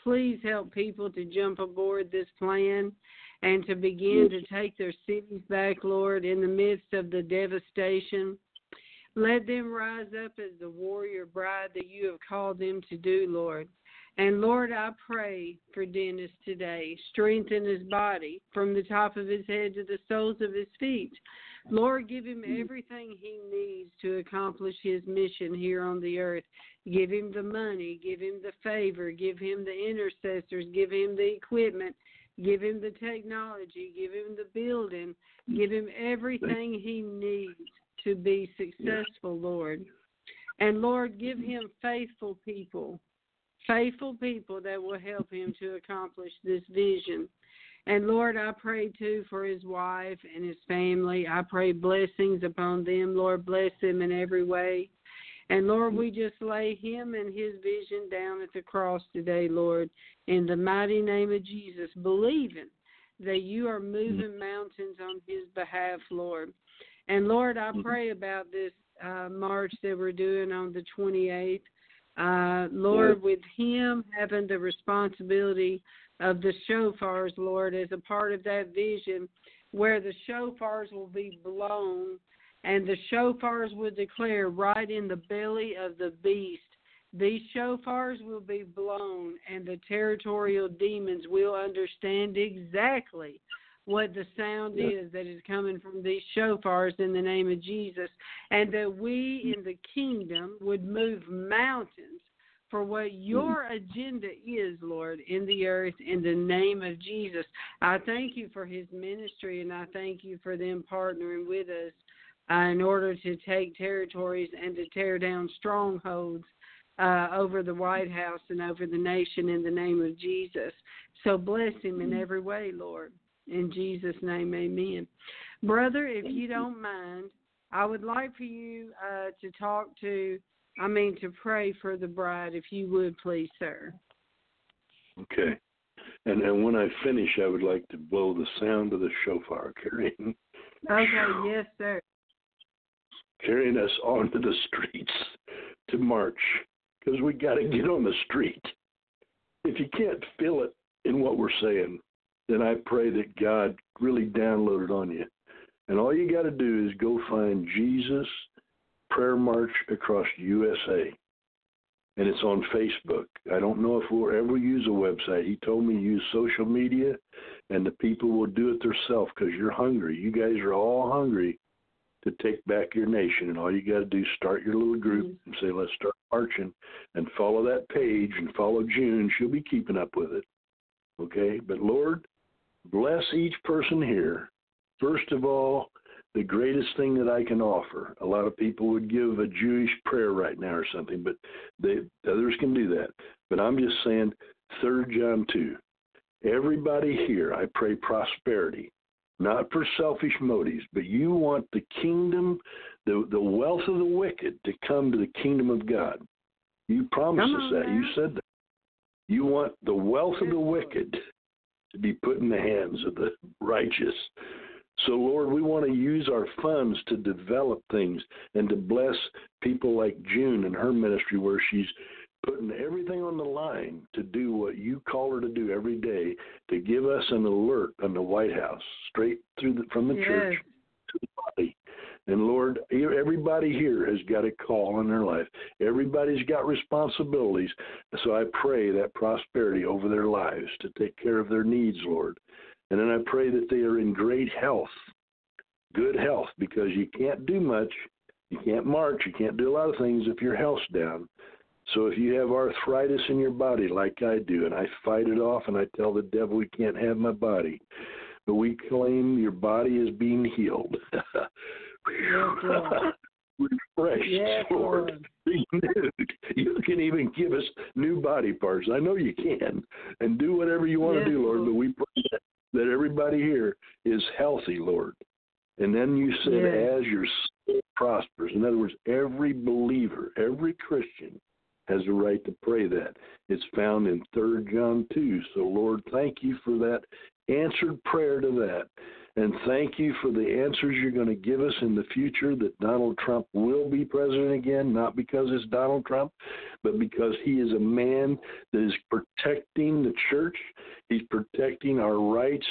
Please help people to jump aboard this plan and to begin to take their cities back, Lord, in the midst of the devastation. Let them rise up as the warrior bride that you have called them to do, Lord. And Lord, I pray for Dennis today. Strengthen his body from the top of his head to the soles of his feet. Lord, give him everything he needs to accomplish his mission here on the earth. Give him the money, give him the favor, give him the intercessors, give him the equipment, give him the technology, give him the building, give him everything he needs to be successful, Lord. And Lord, give him faithful people, faithful people that will help him to accomplish this vision. And Lord, I pray too for his wife and his family. I pray blessings upon them. Lord, bless them in every way. And Lord, we just lay him and his vision down at the cross today, Lord, in the mighty name of Jesus, believing that you are moving mountains on his behalf, Lord. And Lord, I pray about this uh, march that we're doing on the 28th. Uh, Lord, with him having the responsibility of the shofars, Lord, as a part of that vision, where the shofars will be blown and the shofars will declare right in the belly of the beast. These shofars will be blown, and the territorial demons will understand exactly what the sound is that is coming from these shofars in the name of Jesus, and that we mm-hmm. in the kingdom would move mountains for what mm-hmm. your agenda is, Lord, in the earth in the name of Jesus. I thank you for his ministry, and I thank you for them partnering with us uh, in order to take territories and to tear down strongholds uh, over the White House and over the nation in the name of Jesus. So bless him in every way, Lord. In Jesus' name, amen. Brother, if you don't mind, I would like for you uh, to talk to I mean to pray for the bride, if you would please, sir. Okay. And and when I finish, I would like to blow the sound of the shofar carrying. Okay, yes, sir. Carrying us onto the streets to march because we got to get on the street. If you can't feel it in what we're saying, then I pray that God really download it on you. And all you got to do is go find Jesus Prayer March Across USA. And it's on Facebook. I don't know if we'll ever use a website. He told me use social media, and the people will do it themselves because you're hungry. You guys are all hungry to take back your nation. And all you got to do is start your little group mm-hmm. and say, let's start marching and follow that page and follow June. She'll be keeping up with it. Okay? But Lord, bless each person here. First of all, the greatest thing that I can offer. A lot of people would give a Jewish prayer right now or something, but they others can do that. But I'm just saying, Third John two. Everybody here, I pray prosperity, not for selfish motives, but you want the kingdom, the the wealth of the wicked to come to the kingdom of God. You promised us that. You said that. You want the wealth of the wicked to be put in the hands of the righteous. So, Lord, we want to use our funds to develop things and to bless people like June and her ministry, where she's putting everything on the line to do what you call her to do every day to give us an alert on the White House, straight through the, from the yes. church to the body. And Lord, everybody here has got a call in their life. Everybody's got responsibilities. So I pray that prosperity over their lives to take care of their needs, Lord. And then I pray that they are in great health, good health, because you can't do much. You can't march. You can't do a lot of things if your health's down. So if you have arthritis in your body, like I do, and I fight it off and I tell the devil he can't have my body, but we claim your body is being healed. Refreshed, yes, Lord. Renewed. You can even give us new body parts. I know you can. And do whatever you want yes, to do, Lord, but we pray that that everybody here is healthy, Lord. And then you said, yes. as your soul prospers. In other words, every believer, every Christian has a right to pray that. It's found in 3 John 2. So, Lord, thank you for that answered prayer to that. And thank you for the answers you're going to give us in the future that Donald Trump will be president again, not because it's Donald Trump, but because he is a man that is protecting the church. He's protecting our rights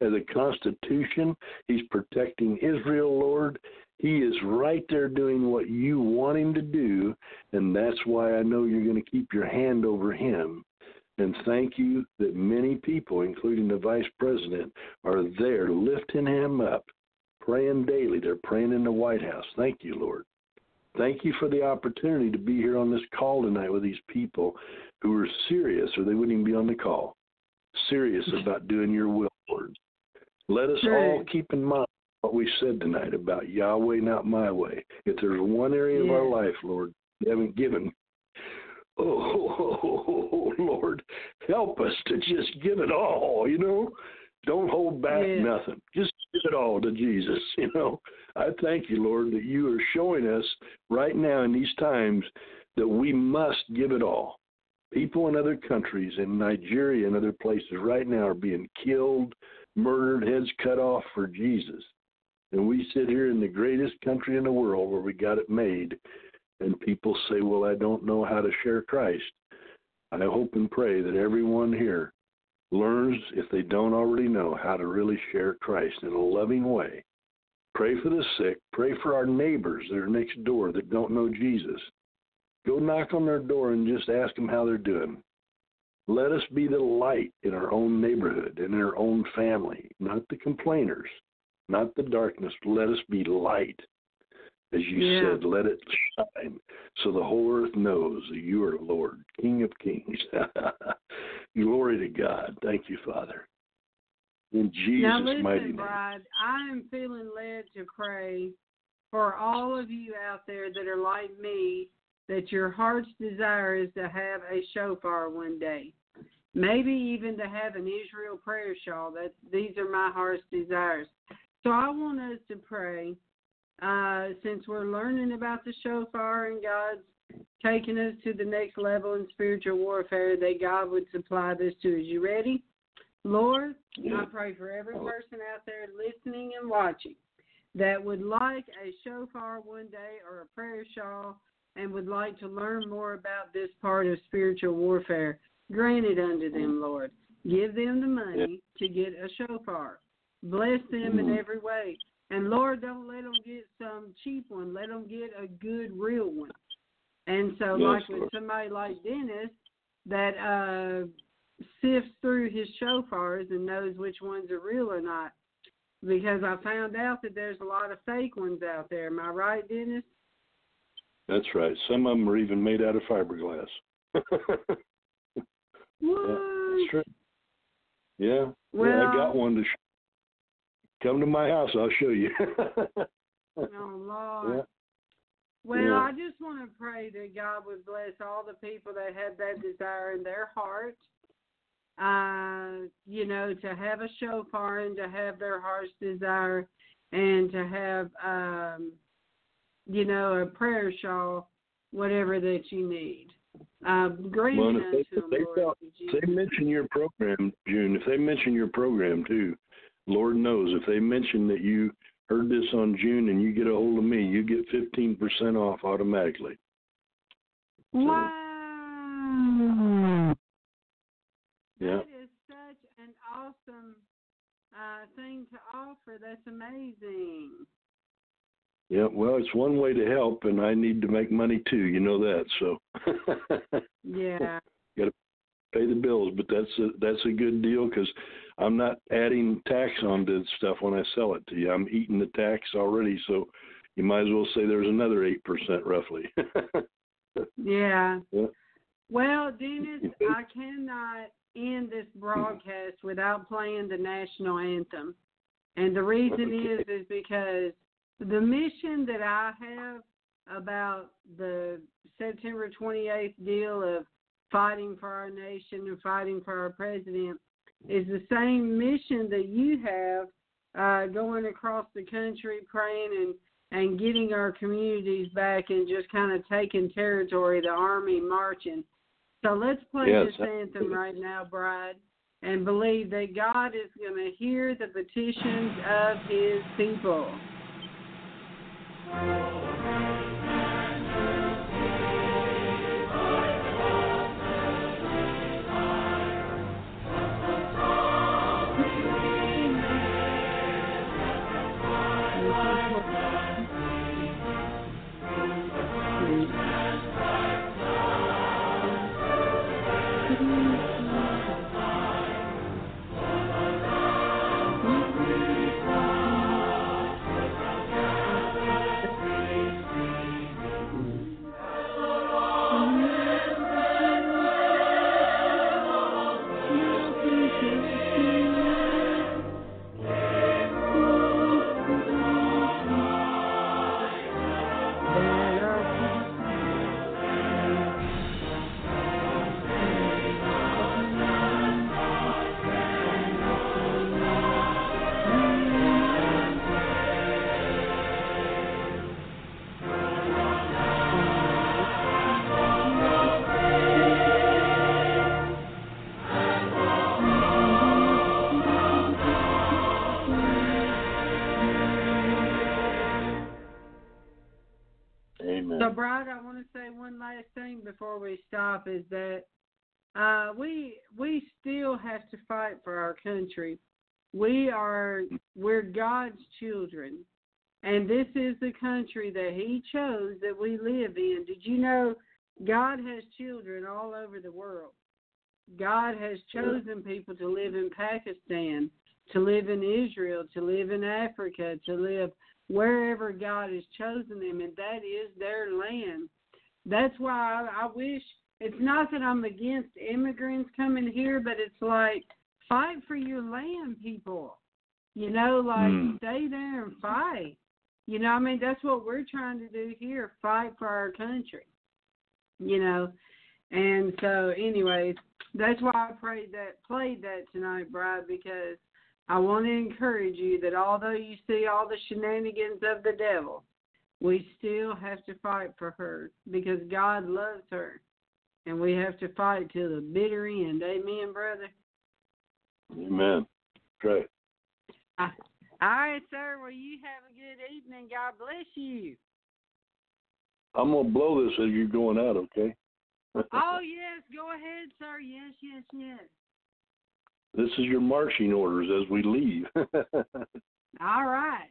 as a constitution. He's protecting Israel, Lord. He is right there doing what you want him to do, and that's why I know you're going to keep your hand over him and thank you that many people, including the vice president, are there lifting him up, praying daily. They're praying in the White House. Thank you, Lord. Thank you for the opportunity to be here on this call tonight with these people who are serious, or they wouldn't even be on the call, serious about doing your will, Lord. Let us all keep in mind what we said tonight about Yahweh, not my way. If there's one area yeah. of our life, Lord, you haven't given oh, Lord, help us to just give it all, you know. Don't hold back yeah. nothing. Just give it all to Jesus, you know. I thank you, Lord, that you are showing us right now in these times that we must give it all. People in other countries, in Nigeria and other places right now, are being killed, murdered, heads cut off for Jesus. And we sit here in the greatest country in the world where we got it made, and people say, Well, I don't know how to share Christ. I hope and pray that everyone here learns, if they don't already know, how to really share Christ in a loving way. Pray for the sick. Pray for our neighbors that are next door that don't know Jesus. Go knock on their door and just ask them how they're doing. Let us be the light in our own neighborhood and in our own family, not the complainers, not the darkness. Let us be light as you yeah. said, let it shine so the whole earth knows that you are Lord, King of Kings. Glory to God. Thank you, Father. In Jesus' now listen, mighty name. Bride, I am feeling led to pray for all of you out there that are like me, that your heart's desire is to have a shofar one day. Maybe even to have an Israel prayer shawl. That these are my heart's desires. So I want us to pray uh, since we're learning about the shofar and God's taking us to the next level in spiritual warfare, that God would supply this to us. You ready? Lord, I pray for every person out there listening and watching that would like a shofar one day or a prayer shawl and would like to learn more about this part of spiritual warfare. Grant it unto them, Lord. Give them the money to get a shofar. Bless them in Mhm. every way. And Lord, don't let them get some cheap one. Let them get a good, real one. And so, Yes, like with somebody like Dennis that uh, sifts through his shofars and knows which ones are real or not, because I found out that there's a lot of fake ones out there. Am I right, Dennis? That's right. Some of them are even made out of fiberglass. What? That's true. Yeah. yeah, Well- I got one to sh- come to my house. I'll show you. Oh Lord. Yeah. Well, Yeah. I just want to pray that God would bless all the people that have that desire in their heart. Uh, you know, to have a shofar and to have their heart's desire and to have um you know, a prayer shawl, whatever that you need. Uh, grant Well, if they- if they felt- they mention your program, June, if they mention your program too, Lord knows, if they mention that you heard this on June and you get a hold of me, you get 15% off automatically. Wow. Yeah. That is such an awesome uh, thing to offer. That's amazing. Yeah, well, it's one way to help, and I need to make money too. You know that, so Yeah. Pay the bills. But that's a that's a good deal because I'm not adding tax onto the stuff when I sell it to you. I'm eating the tax already, so you might as well say there's another eight percent roughly. Yeah. Yeah. Well, Dennis, I cannot end this broadcast without playing the national anthem. And the reason is is because the mission that I have about the September 28th deal of fighting for our nation and fighting for our president is the same mission that you have uh, going across the country praying and and getting our communities back and just kind of taking territory, the army marching. So let's play Yes, this anthem right now, Bride, and believe that God is going to hear the petitions of His people. Thing before we stop is that uh, we we still have to fight for our country. We are we're God's children, and this is the country that He chose that we live in. Did you know God has children all over the world? God has chosen people to live in Pakistan, to live in Israel, to live in Africa, to live wherever God has chosen them, and that is their land. That's why I, I wish it's not that I'm against immigrants coming here, but it's like fight for your land, people. You know, like Hmm. stay there and fight. You know, I mean that's what we're trying to do here, fight for our country. You know. And so anyways, that's why I prayed that played that tonight, Brad, because I want to encourage you that although you see all the shenanigans of the devil, we still have to fight for her because God loves her. And we have to fight to the bitter end. Amen, brother? Amen. Uh, all right, sir. Well, you have a good evening. God bless you. I'm gonna blow this as you're going out, okay? oh, yes. Go ahead, sir. Yes, yes, yes. This is your marching orders as we leave. All right.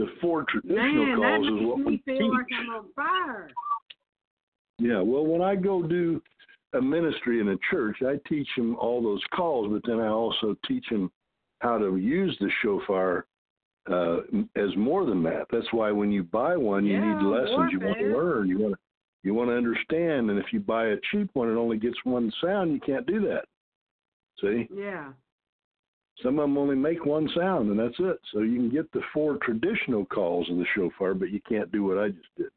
the four traditional Man, that calls is what makes we feel teach. like I'm on fire. Yeah, well, when I go do a ministry in a church, I teach them all those calls, but then I also teach them how to use the shofar uh, as more than that. That's why when you buy one, you Yeah, need lessons. You want to learn. You want to you want to understand. And if you buy a cheap one, it only gets one sound. You can't do that. See, Yeah. Some of them only make one sound, and that's it. So you can get the four traditional calls of the shofar, but you can't do what I just did.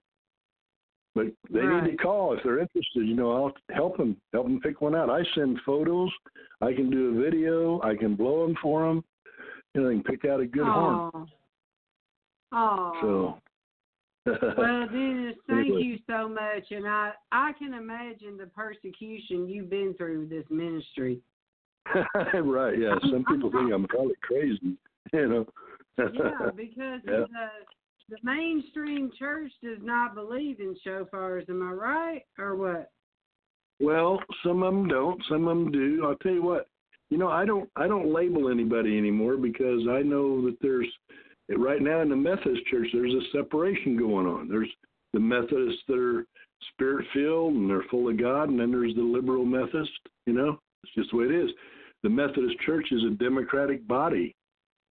But they need to call if they're interested. You know, I'll help them, help them pick one out. I send photos. I can do a video. I can blow them for them. You know, they can pick out a good horn. Oh. Oh. So. well, Dennis, thank Anyway. you so much, and I I can imagine the persecution you've been through with this ministry. right. Yeah. Some people think I'm probably crazy. You know. Yeah, because Yeah. the the mainstream church does not believe in shofars. Am I right, or what? Well, some of them don't. Some of them do. I'll tell you what. You know, I don't. I don't label anybody anymore because I know that there's right now in the Methodist Church there's a separation going on. There's the Methodists that are spirit filled and they're full of God, and then there's the liberal Methodist. You know, it's just the way it is. The Methodist Church is a democratic body.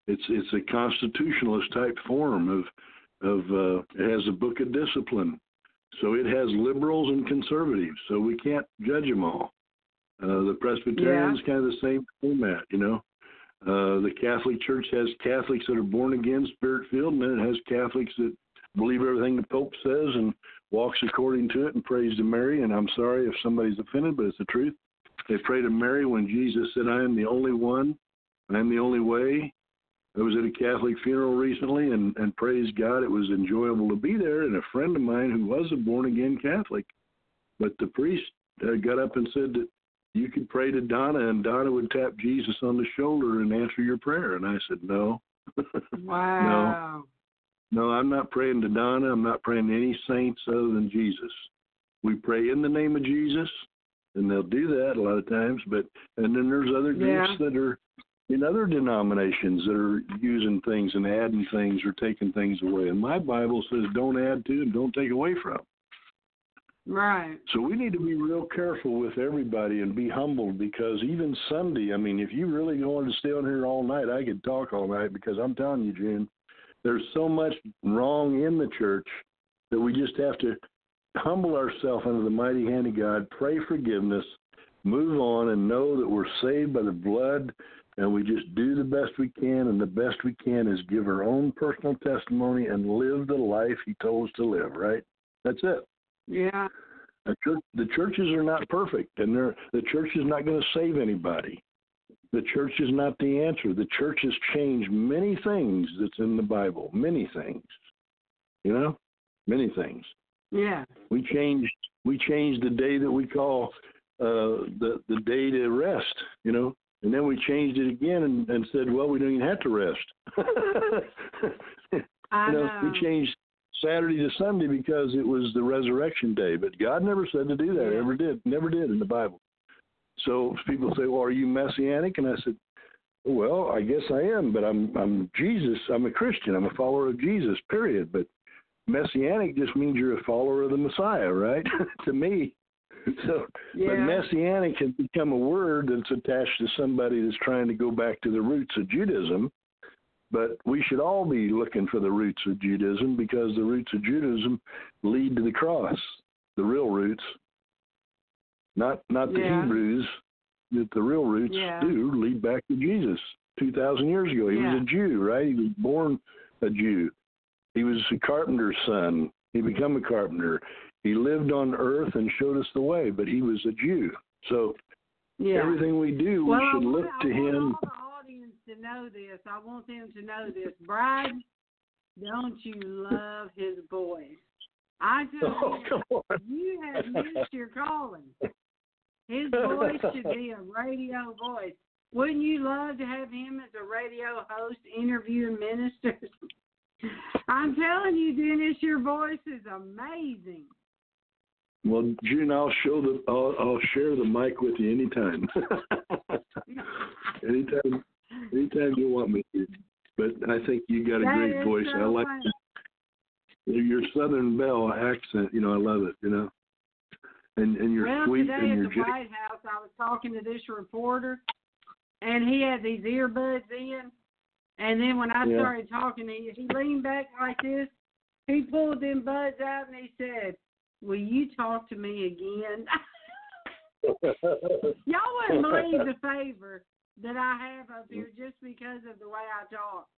It's it's a constitutionalist type form of of uh, it has a book of discipline. So it has liberals and conservatives. So we can't judge them all. Uh, the Presbyterians kind of the same format, you know. Uh, the Catholic Church has Catholics that are born again, spirit filled, and then it has Catholics that believe everything the Pope says and walks according to it and prays to Mary. And I'm sorry if somebody's offended, but it's the truth. They pray to Mary when Jesus said, I am the only one, I am the only way. I was at a Catholic funeral recently and, and praise God, it was enjoyable to be there. And a friend of mine who was a born again Catholic, but the priest uh, got up and said that you could pray to Donna and Donna would tap Jesus on the shoulder and answer your prayer. And I said, no. Wow. No, I'm not praying to Donna. I'm not praying to any saints other than Jesus. We pray in the name of Jesus, and they'll do that a lot of times. But and then there's other groups Yeah. that are in other denominations that are using things and adding things or taking things away. And my Bible says don't add to and don't take away from. Right. So we need to be real careful with everybody and be humbled because even Sunday, I mean, if you really wanted to stay on here all night, I could talk all night because I'm telling you, June, there's so much wrong in the church that we just have to humble ourselves under the mighty hand of God, pray forgiveness, move on, and know that we're saved by the blood. And we just do the best we can, and the best we can is give our own personal testimony and live the life He told us to live. Right? That's it. Yeah. The, church, the churches are not perfect, and they're, the church is not going to save anybody. The church is not the answer. The church has changed many things that's in the Bible, many things. You know, many things. Yeah. We changed we changed the day that we call uh, the the day to rest. You know, and then we changed it again and, and said, well, we don't even have to rest. I you know, know. we changed Saturday to Sunday because it was the resurrection day, but God never said to do that. Yeah. Ever did. Never did in the Bible. So people say, "Well, are you messianic?" And I said, "Well, I guess I am, but I'm I'm Jesus. I'm a Christian. I'm a follower of Jesus. Period. But messianic just means you're a follower of the Messiah, right? to me." So, but messianic has become a word that's attached to somebody that's trying to go back to the roots of Judaism. But we should all be looking for the roots of Judaism because the roots of Judaism lead to the cross, the real roots. Not not the Yeah. Hebrews, that the real roots Yeah. do lead back to Jesus. Two thousand years ago. He Yeah. was a Jew, right? He was born a Jew. He was a carpenter's son. He became a carpenter. He lived on earth and showed us the way, but he was a Jew. So yeah. everything we do, well, we should I want, look I to want him. all the audience to know this. I want them to know this. Bride, don't you love his voice? I just Oh, come on. you have missed your calling. His voice should be a radio voice. Wouldn't you love to have him as a radio host interviewing ministers? I'm telling you, Dennis, your voice is amazing. Well, June, I'll show the I'll, I'll share the mic with you anytime. anytime, anytime you want me to. But I think you got a That great voice. so I like funny. your Southern Belle accent. You know, I love it. You know, and and you're well, sweet today and at you're the White House, I was talking to this reporter, and he had these earbuds in. And then when I Yeah. started talking, he, he leaned back like this. He pulled them buds out and he said, "Will you talk to me again?" Y'all wouldn't believe the favor that I have up here just because of the way I talk.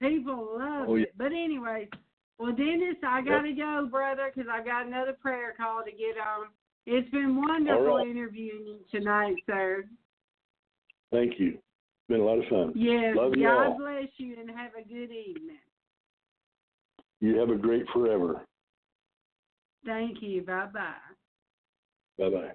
People love Oh, yeah. it. But anyway, well, Dennis, I got to go, brother, because I got another prayer call to get on. It's been wonderful right. interviewing you tonight, sir. Thank you. Been a lot of fun. Yes, Love God all. bless you and have a good evening. You have a great forever. Thank you. Bye bye. Bye bye.